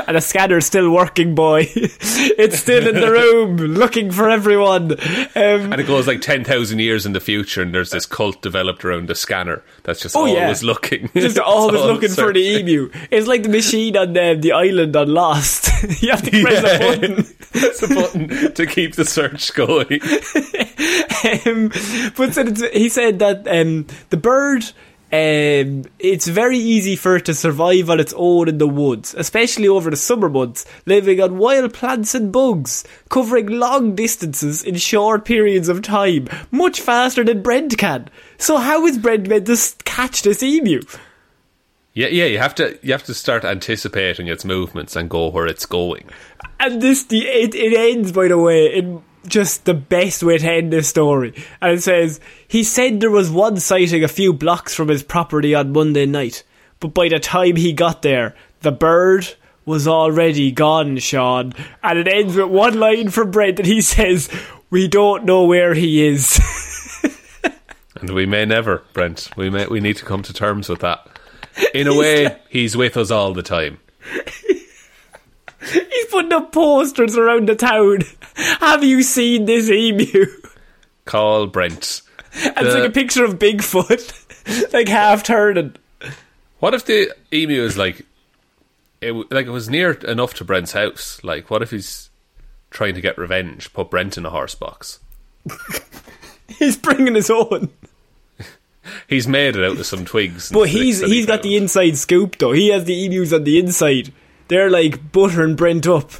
And the scanner's still working, boy. it's still in the room, looking for everyone. Um, and it goes like 10,000 years in the future, and there's this cult developed around the scanner that's just Oh, yeah. always looking. just always looking for the emu. It's like the machine on the, the island on Lost. you have to press a button. That's a button to keep the search going. um, but said he said that um, the bird, um, it's very easy for it to survive on its own in the woods, especially over the summer months, living on wild plants and bugs, covering long distances in short periods of time, much faster than Brent can. So how is Brent meant to catch this emu? Yeah, yeah, you have to you have to start anticipating its movements and go where it's going. And this, the it, it ends, by the way, in just the best way to end this story. And it says, he said there was one sighting a few blocks from his property on Monday night, but by the time he got there, the bird was already gone, Shaun. And it ends with one line from Brent, and he says, we don't know where he is. And we may never, Brent. We may we need to come to terms with that. In a way, he's with us all the time. He's putting up posters around the town. Have you seen this emu? Call Brent. And it's like a picture of Bigfoot, like half turning. What if the emu is like, it like it was near enough to Brent's house? Like, what if he's trying to get revenge? Put Brent in a horse box. He's bringing his own. He's made it out of some twigs. But he's he he's got the inside scoop though. He has the emus on the inside. They're like buttering Brent up.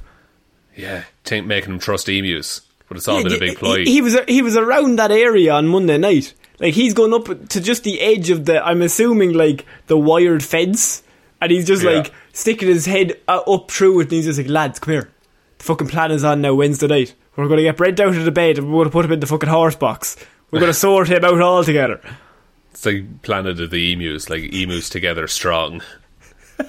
yeah, think making him trust emus. But it's all been a big He- ploy. He, was he was around that area on Monday night. Like he's going up to just the edge of the. I'm assuming like the wired fence, and he's just Yeah. like sticking his head uh, up through it, and he's just like, "Lads, come here. The fucking plan is on now. Wednesday night. We're going to get Brent out of the bed, and we're going to put him in the fucking horse box. We're going to sort him out all together." It's like Planet of the Emus, like emus together strong.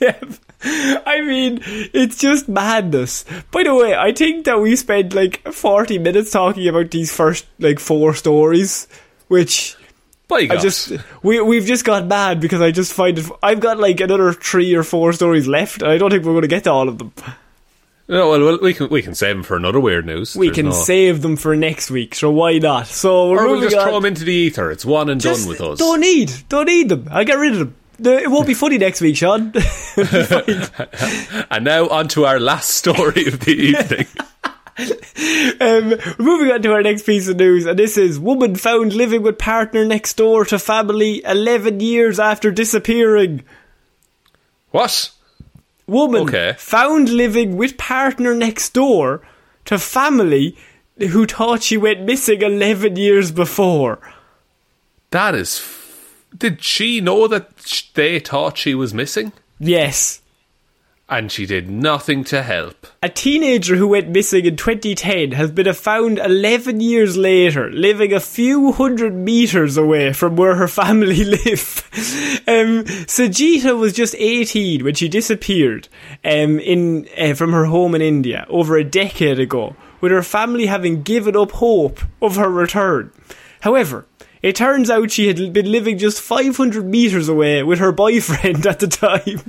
Yeah. I mean, it's just madness. By the way, I think that we spent like 40 minutes talking about these first like four stories, which I just we we've just got mad because I just find it. I've got like another three or four stories left, and I don't think we're going to get to all of them. No, well, we can we can save them for another weird news. We There's can no- save them for next week, so why not? So we're or we'll just on. throw them into the ether. It's one and Just done with us. Don't need, don't need them. I'll get rid of them. It won't be funny next week, Shaun. And now on to our last story of the evening. Um, moving on to our next piece of news, and this is woman found living with partner next door to family 11 years after disappearing. what? Woman Okay. found living with partner next door to family who thought she went missing 11 years before. That is. Did she know that they thought she was missing? Yes. And she did nothing to help. A teenager who went missing in 2010 has been found 11 years later, living a few hundred meters away from where her family live. um, Sajita was just 18 when she disappeared um, in uh, from her home in India over a decade ago, with her family having given up hope of her return. However, it turns out she had been living just 500 meters away with her boyfriend at the time.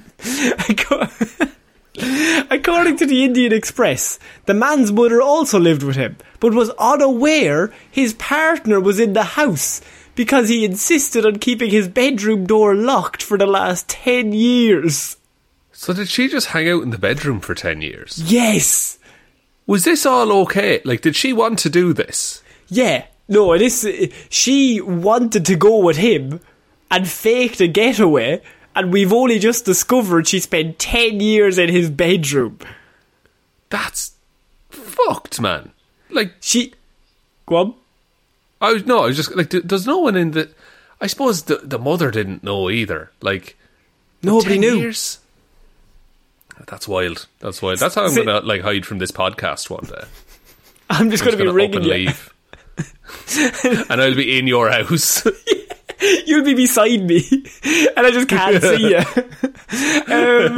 According to the Indian Express, the man's mother also lived with him, but was unaware his partner was in the house because he insisted on keeping his bedroom door locked for the last 10 years. So did she just hang out in the bedroom for 10 years? Yes! Was this all okay? Like, did she want to do this? Yeah. No, this she wanted to go with him and faked a getaway, and we've only just discovered she spent 10 years in his bedroom. That's fucked, man. Like, She. Go on. I was, no, I was just, like, there's no one in the. I suppose the, the mother didn't know either. Like, Nobody 10 knew. Years? That's wild. That's wild. That's how I'm So- gonna like hide from this podcast one day. I'm just I'm going to be just gonna up ringing you. leave. and I'll be in your house. You'll be beside me, and I just can't see you. um,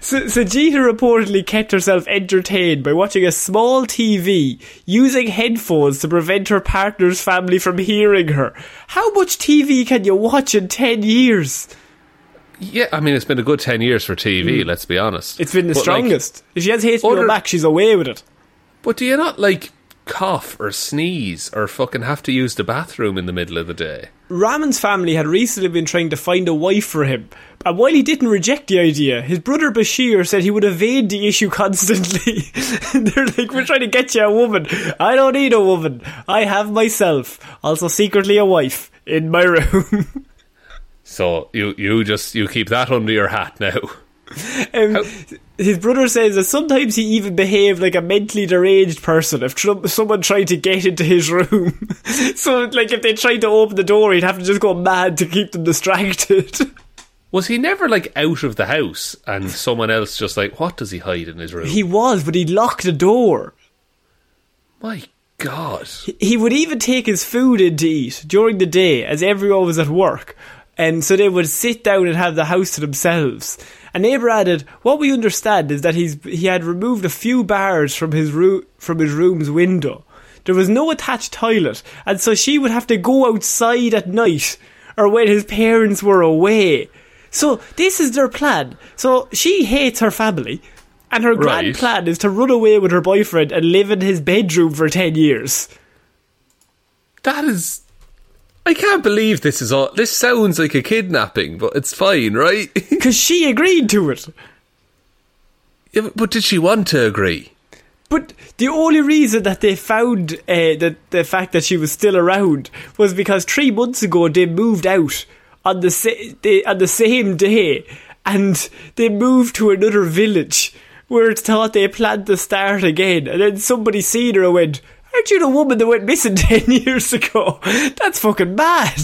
so, Sajita reportedly kept herself entertained by watching a small TV using headphones to prevent her partner's family from hearing her. How much TV can you watch in 10 years? yeah, I mean, it's been a good 10 years for TV, let's be honest. It's been the But, like, strongest. if she has HBO other- Max, she's away with it. but do you not, like, cough or sneeze or fucking have to use the bathroom in the middle of the day? Raman's family had recently been trying to find a wife for him, and while he didn't reject the idea, his brother Bashir said he would evade the issue constantly. They're like, we're trying to get you a woman. I don't need a woman. I have myself, also secretly a wife, in my room. So you, you just, you keep that under your hat now. um, his brother says that sometimes he even behaved like a mentally deranged person if tr- someone tried to get into his room. so, like, if they tried to open the door, he'd have to just go mad to keep them distracted. Was he never, like, out of the house and someone else just like, what does he hide in his room? he was, but he locked the door. My God. He would even take his food in to eat during the day as everyone was at work. And so they would sit down and have the house to themselves. And neighbour added, "What we understand is that he's he had removed a few bars from his roo- from his room's window. There was no attached toilet, and so she would have to go outside at night or when his parents were away. So this is their plan. So she hates her family, and her grand Right. plan is to run away with her boyfriend and live in his bedroom for ten years." That is. I can't believe this is all. This sounds like a kidnapping, but it's fine, right? Because she agreed to it. Yeah, but- but did she want to agree? But the only reason that they found uh, that the fact that she was still around was because three months ago they moved out on the sa- they, on the same day, and they moved to another village where it's thought they planned to start again. And then somebody seen her and went, "Aren't you the woman that went missing ten years ago? That's fucking mad."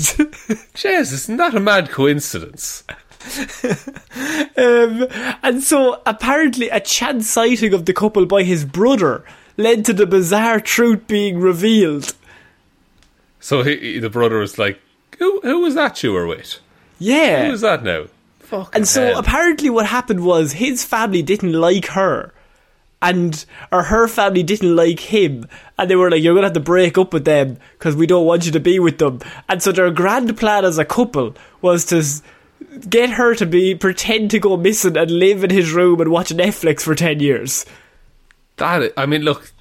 Jesus, isn't that a mad coincidence? Um, and so apparently a chance sighting of the couple by his brother led to the bizarre truth being revealed. So he, he- the brother was like, "Who who was that you were with? Yeah. Who was that now?" And so hell. apparently what happened was his family didn't like her. And or her family didn't like him, and they were like, "You're gonna have to break up with them because we don't want you to be with them." And so their grand plan as a couple was to get her to be pretend to go missing and live in his room and watch Netflix for ten years. That I mean, look.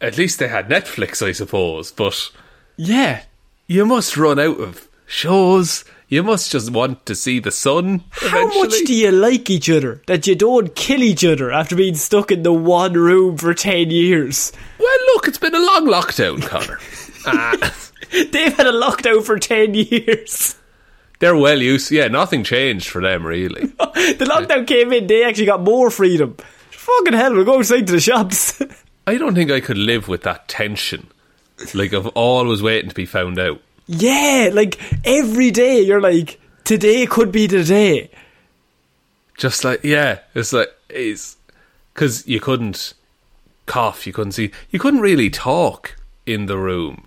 At least they had Netflix, I suppose, but Yeah, you must run out of shows. You must just want to see the sun. how much do you like each other that you don't kill each other after being stuck in the one room for ten years? Well, look, it's been a long lockdown, Conor. Ah, They've had a lockdown for ten years. they're well used. Yeah, nothing changed for them really. the lockdown came in, they actually got more freedom. Fucking hell, we'll go outside to the shops. I don't think I could live with that tension, like of always waiting to be found out. Yeah, like every day you're like, today could be the day. Just like yeah, it's like it's because you couldn't cough, you couldn't see, you couldn't really talk in the room.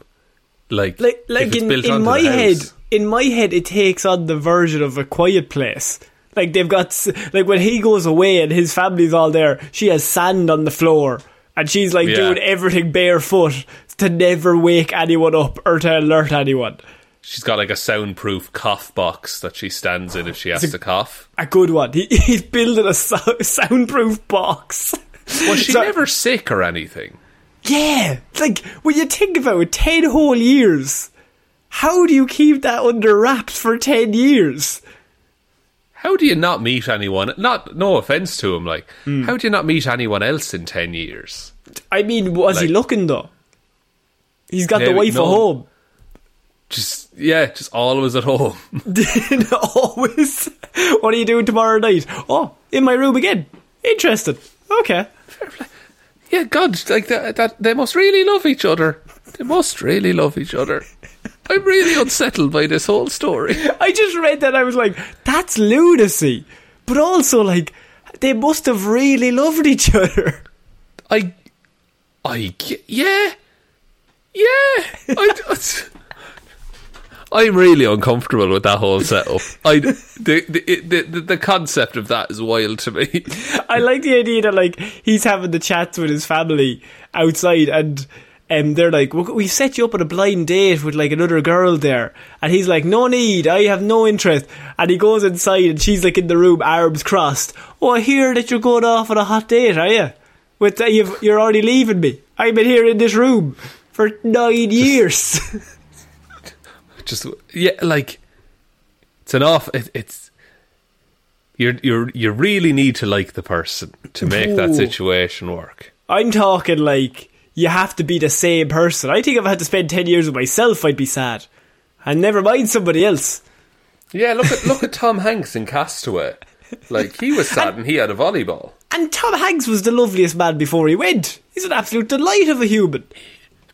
Like Like, like in, in my head, in my head, it takes on the version of a quiet place. Like they've got, like when he goes away and his family's all there, she has sand on the floor, and she's like Yeah. doing everything barefoot to never wake anyone up or to alert anyone. She's got like a soundproof cough box that she stands in if she has to cough. A good one. He, he's building a so- soundproof box. Was she So- never sick or anything? Yeah, like when you think about it, ten whole years. How do you keep that under wraps for ten years? How do you not meet anyone? Not no offense to him, like Hmm. how do you not meet anyone else in ten years? I mean, was he looking though? He's got the wife no. at home. Just yeah, just always at home. Always. What are you doing tomorrow night? Oh, in my room again. Interesting. Okay. yeah, God, like that, that. They must really love each other. They must really love each other. I'm really unsettled by this whole story. I just read that. I was like, that's lunacy. But also, like, they must have really loved each other. I, I, yeah, yeah. I, I'm really uncomfortable with that whole setup. I, the, the, the, the, concept of that is wild to me. I like the idea that like he's having the chats with his family outside, and um, they're like, "We've set you up on a blind date with like another girl there," and he's like, "No need, I have no interest." And he goes inside, and she's like in the room, arms crossed. Oh, I hear that you're going off on a hot date, are you? With uh, you've, you're already leaving me. I've been here in this room for nine years. Just yeah, like it's an off. It, it's you're you're you really need to like the person to make that situation work. I'm talking like you have to be the same person. I think if I had to spend ten years with myself, I'd be sad. And never mind somebody else. Yeah, look at look at Tom Hanks in Castaway. Like he was sad and he had a volleyball. And Tom Hanks was the loveliest man before he went. He's an absolute delight of a human.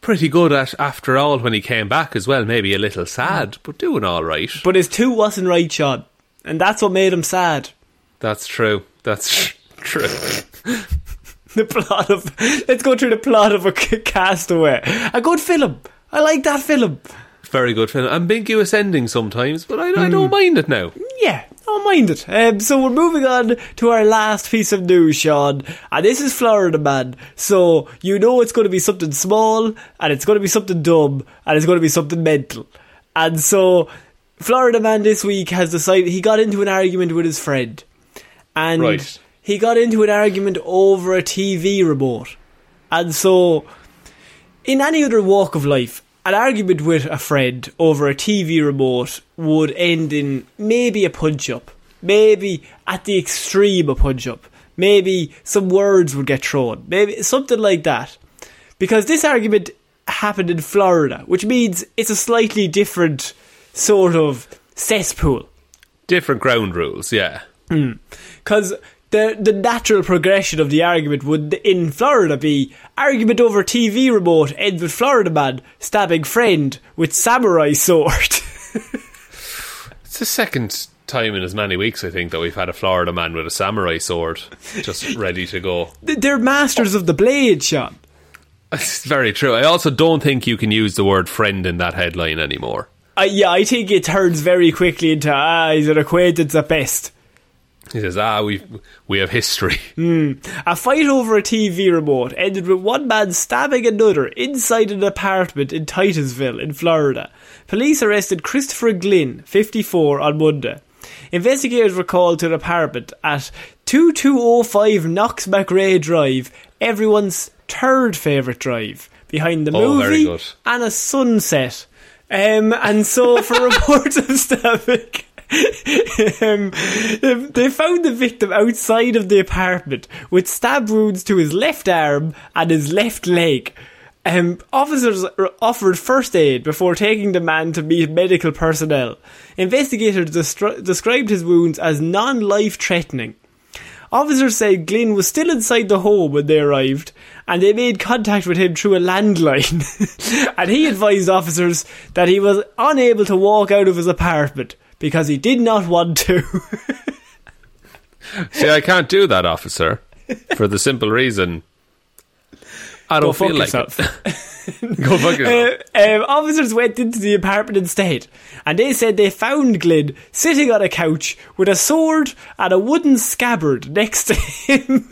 Pretty good at after all when he came back as well. Maybe a little sad, but doing all right. But his two wasn't right, Shaun. And that's what made him sad. That's true. That's true. The plot of. Let's go through the plot of a castaway. A good film. I like that film. Very good film. Ambiguous ending sometimes, but I, I don't hmm. mind it now. Yeah, don't mind it. Um, so we're moving on to our last piece of news, Shaun. And this is Florida Man. So you know it's going to be something small, and it's going to be something dumb, and it's going to be something mental. And so Florida Man this week has decided he got into an argument with his friend. And Right. he got into an argument over a TV remote. And so in any other walk of life, an argument with a friend over a TV remote would end in maybe a punch up, maybe at the extreme a punch up, maybe some words would get thrown, maybe something like that. Because this argument happened in Florida, which means it's a slightly different sort of cesspool. Different ground rules, yeah. Hmm. Because the the natural progression of the argument would in Florida be argument over TV remote ends with Florida man stabbing friend with samurai sword. It's the second time in as many weeks, I think, that we've had a Florida man with a samurai sword just ready to go. They're masters of the blade, Shaun. It's very true. I also don't think you can use the word friend in that headline anymore. Uh, yeah, I think it turns very quickly into ah, he's an acquaintance at best. He says, "Ah, we we have history." A fight over a TV remote ended with one man stabbing another inside an apartment in Titusville, in Florida. Police arrested Christopher Glynn, 54, on Monday. Investigators were called to an apartment at 2205 Knox McRae Drive, everyone's third favourite drive, behind the Oh, very movie good. and a sunset. Um, and so, for reports of stabbing, um, they found the victim outside of the apartment with stab wounds to his left arm and his left leg. Um, officers offered first aid before taking the man to meet medical personnel. Investigators destri- described his wounds as non life threatening. Officers said Glynn was still inside the home when they arrived, and they made contact with him through a landline. and he advised officers that he was unable to walk out of his apartment because he did not want to. See, I can't do that, officer, for the simple reason I don't feel like yourself. it. Go fuck yourself. Uh, um, officers went into the apartment instead, and they said they found Glynn sitting on a couch with a sword and a wooden scabbard next to him.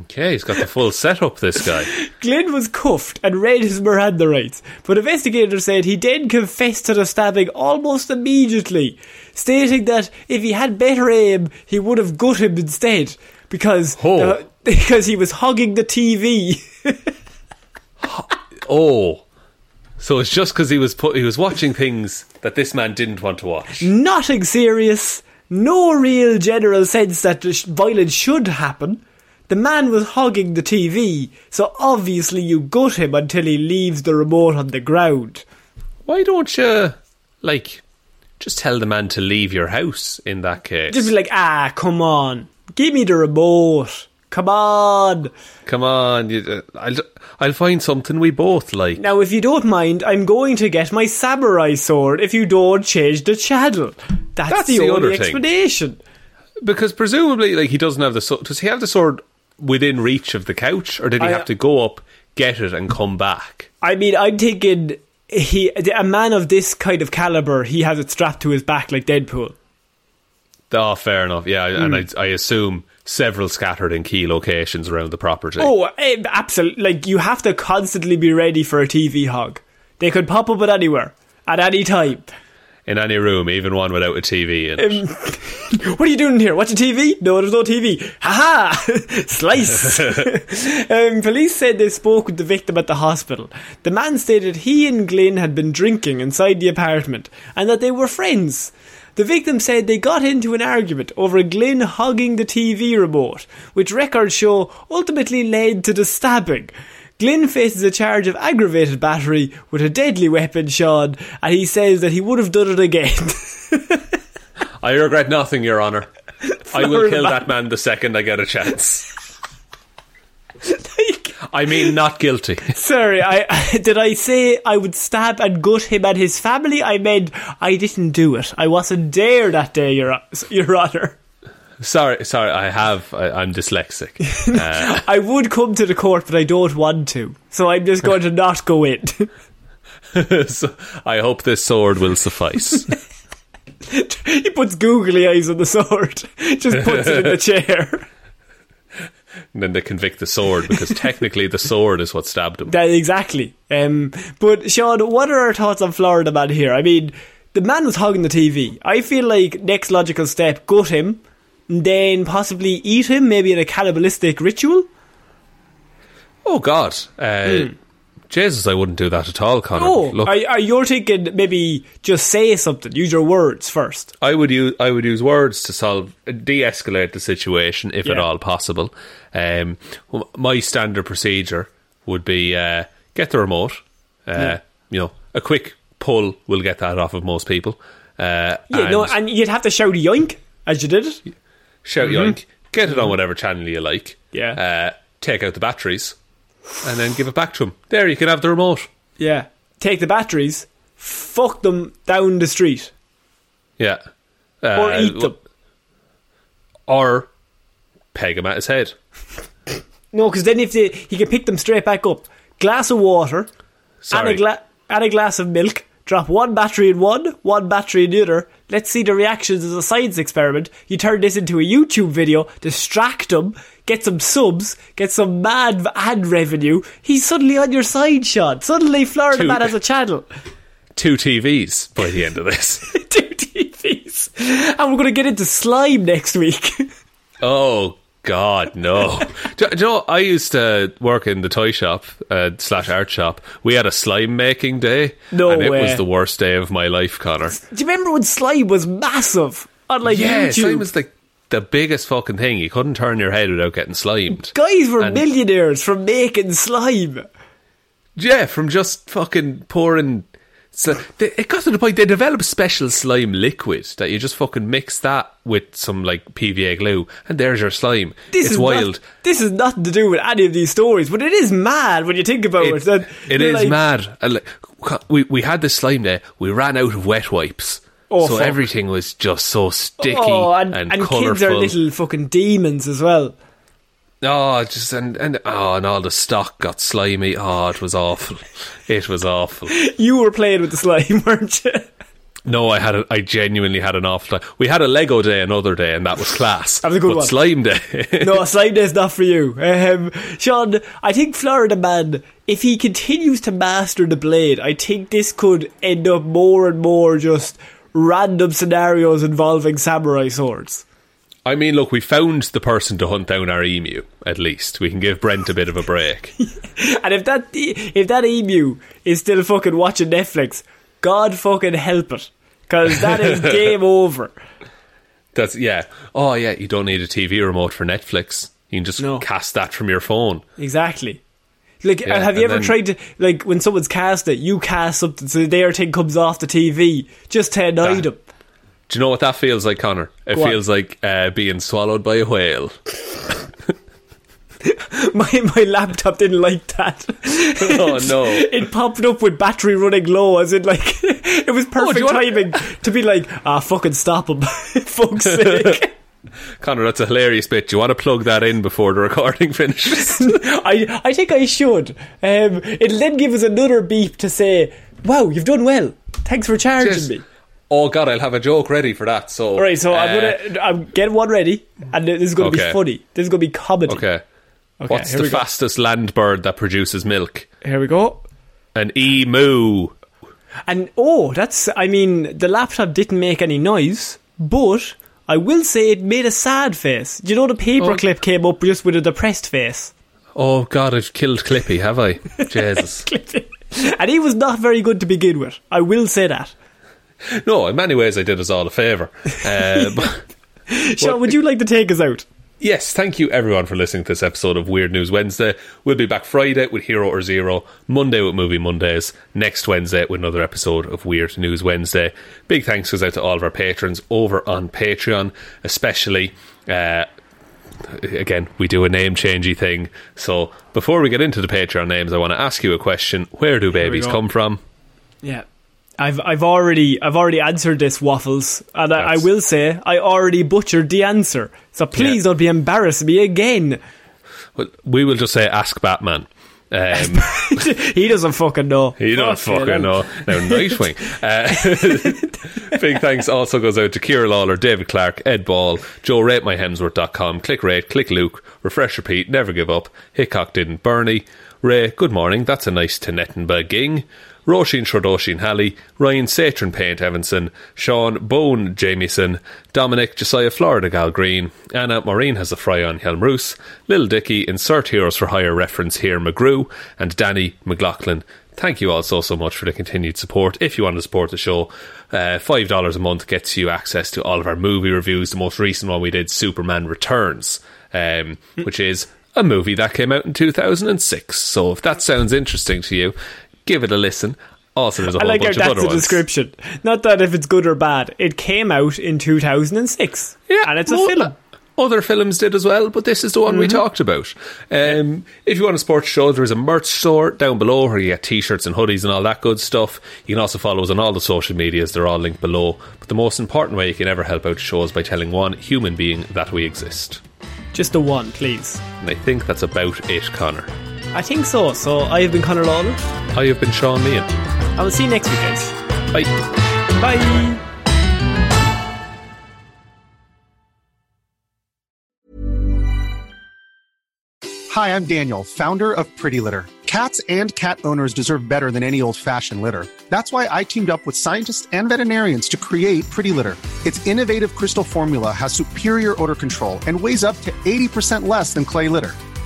Okay, he's got the full setup. This guy. Glynn was cuffed and read his Miranda rights, but investigators said he then confessed to the stabbing almost immediately, stating that if he had better aim, he would have gut him instead because Oh. because he was hogging the TV. Oh, so it's just because he was put, he was watching things that this man didn't want to watch. Nothing serious, no real general sense that violence should happen. The man was hogging the TV, so obviously you gut him until he leaves the remote on the ground. Why don't you like just tell the man to leave your house in that case? Just be like, ah, come on, give me the remote. Come on. Come on, you, uh, I'll I'll find something we both like. Now, if you don't mind, I'm going to get my samurai sword if you don't change the channel. That's, That's the, the only thing. explanation. Because presumably, like he doesn't have the sword. Does he have the sword within reach of the couch, or did he I- have to go up, get it, and come back? I mean, I'm thinking he, a man of this kind of caliber, he has it strapped to his back like Deadpool. Oh, fair enough. Yeah, and Hmm. I, I assume several scattered in key locations around the property. Oh, absolutely! Like you have to constantly be ready for a TV hog. They could pop up at anywhere, at any time. In any room, even one without a TV it. What are you doing here? Watching TV? No, there's no TV. Ha ha! Slice! um, police said they spoke with the victim at the hospital. The man stated he and Glynn had been drinking inside the apartment and that they were friends. The victim said they got into an argument over Glynn hogging the TV remote, which records show ultimately led to the stabbing. Glynn faces a charge of aggravated battery with a deadly weapon, Shaun, and he says that he would have done it again. I regret nothing, Your Honour. I will kill that man the second I get a chance. I mean, not guilty. Sorry, I did I say I would stab and gut him and his family? I meant I didn't do it. I wasn't there that day, Your, Your Honour. Sorry, sorry. I have. I, I'm dyslexic. Uh, I would come to the court, but I don't want to. So I'm just going to not go in. so I hope this sword will suffice. he puts googly eyes on the sword, just puts it in the chair. and then they convict the sword because technically the sword is what stabbed him. That, exactly. Um, but Shaun, what are our thoughts on Florida Man here? I mean, the man was hogging the TV. I feel like next logical step, gut him, then possibly eat him, maybe in a cannibalistic ritual. Oh God, uh, Jesus! I wouldn't do that at all, Conor. Oh, Look, are, are you thinking maybe just say something, use your words first? I would use I would use words to solve de-escalate the situation if at all possible. Um, my standard procedure would be uh, get the remote. Uh, You know, a quick pull will get that off of most people. Uh, Yeah, and no, and you'd have to shout a yoink as you did it. Shout yoink, get it on whatever channel you like. Mm-hmm. Yeah. uh, take out the batteries, and then give it back to him. There, you can have the remote. Yeah. Take the batteries, fuck them down the street. Yeah. Uh, or eat them. Or peg him at his head. No, because then if they, he can pick them straight back up. Glass of water, and a, gla- and a glass of milk. Drop one battery in one, one battery in the other. Let's see the reactions as a science experiment. You turn this into a YouTube video, distract them, get some subs, get some mad ad revenue. He's suddenly on your side, Shaun. Suddenly, Florida Two- Man has a channel. Two TVs by the end of this. Two TVs. And we're going to get into slime next week. Oh God, no! do, do you know I used to work in the toy shop uh, slash art shop. We had a slime making day, No and it was the worst day of my life, Conor. Do you remember when slime was massive on like yeah, YouTube? slime was like the biggest fucking thing. You couldn't turn your head without getting slimed. Guys were And- millionaires from making slime. Yeah, from just fucking pouring. So they, it got to the point they developed special slime liquid that you just fucking mix that with some like PVA glue, and there's your slime. This it's is wild. Not, this is nothing to do with any of these stories, but it is mad when you think about it. It, it is like, mad. And like, we we had this slime day. We ran out of wet wipes, Oh, so fuck. everything was just so sticky Oh, and, and, and colourful. kids are little fucking demons as well. Oh, just and and oh, and all the stock got slimy. Oh, it was awful. It was awful. You were playing with the slime, weren't you? No, I had a, I genuinely had an awful time. We had a Lego day another day, and that was class. That was a good but one. Slime day. no, slime day's not for you. Um, Shaun, I think Florida Man, if he continues to master the blade, I think this could end up more and more just random scenarios involving samurai swords. I mean, look, we found the person to hunt down our emu. At least we can give Brent a bit of a break. And if that if that emu is still fucking watching Netflix, God fucking help it, because that is game over. That's yeah. Oh yeah, you don't need a TV remote for Netflix. You can just No. cast that from your phone. Exactly. Like, Yeah, have you ever then- tried to like when someone's cast it, you cast something so their thing comes off the TV just to annoy That- them. Do you know what that feels like, Conor? It Go on. feels like uh, being swallowed by a whale. My my laptop didn't like that. Oh, no. It popped up with battery running low, as in like it was perfect Oh, you wanna- timing to be like, ah, fucking stop him, fuck's sake. Conor, that's a hilarious bit. Do you want to plug that in before the recording finishes? I I think I should. Um, it'll then give us another beep to say, "Wow, you've done well. Thanks for charging me." Oh God, I'll have a joke ready for that. So, All right, so I'm uh, gonna I'm get one ready, and this is gonna be funny. This is gonna be comedy. Okay. Okay, What's the go. fastest land bird that produces milk? Here we go. An emu. And oh, that's I mean, the laptop didn't make any noise, but I will say it made a sad face. Do you know the paperclip came up just with a depressed face? Oh God, I've killed Clippy, have I? Jesus. and he was not very good to begin with. I will say that. No, in many ways I did us all a favour. Uh, Shaun, would you like to take us out? Yes, thank you everyone for listening to this episode of Weird News Wednesday. We'll be back Friday with Hero or Zero, Monday with Movie Mondays, next Wednesday with another episode of Weird News Wednesday. Big thanks goes out to all of our patrons over on Patreon, especially. Uh, again, we do a name changey thing. So before we get into the Patreon names, I want to ask you a question: Where do babies come from? Yeah. I've I've already I've already answered this waffles, and I, I will say I already butchered the answer. So please Yeah. don't be embarrassed me again. Well, we will just say ask Batman. Um, he doesn't fucking know. He don't Fucking fucking hell. know. Now, Nightwing. Uh, big thanks also goes out to Ciara Lawler, David Clarke, Ed Ball, Joe RateMyHemsworth.com, Click Rate, Click Luke, Refresh Repeat, Never Give Up, Hickok Didn't, Bernie, Ray, Good Morning, That's a Nice Tnetennba Ging, Róisín Schrödóisìn Hally, Ryan Satron Paint Evanson, Shaun Bone Jamieson, Dominic Jessiah Florida Gal Green, Anna Maureen has a fry on Hjelmroos, Lil Dicky, Insert Heroes for Hire reference here McGrew, and Danny McLaughlin. Thank you all so, so much for the continued support. If you want to support the show, uh, $5 a month gets you access to all of our movie reviews. The most recent one we did, Superman Returns, um, which is a movie that came out in 2006. So if that sounds interesting to you, give it a listen. Also, there's a I whole like how bunch of that's other the ones. description. Not that if it's good or bad. It came out in 2006. Yeah, and it's well, a film. Other films did as well, but this is the one we talked about. Um, if you want a sports show, there is a merch store down below where you get t-shirts and hoodies and all that good stuff. You can also follow us on all the social medias; they're all linked below. But the most important way you can ever help out shows by telling one human being that we exist. Just a one, please. And I think that's about it, Conor. I think so. So I have been Conor Lawler. I have been Shaun Meighan. I will see you next week, guys. Bye. Bye. Hi, I'm Daniel, founder of Pretty Litter. Cats and cat owners deserve better than any old fashioned litter. That's why I teamed up with scientists and veterinarians to create Pretty Litter. Its innovative crystal formula has superior odor control and weighs up to 80% less than clay litter.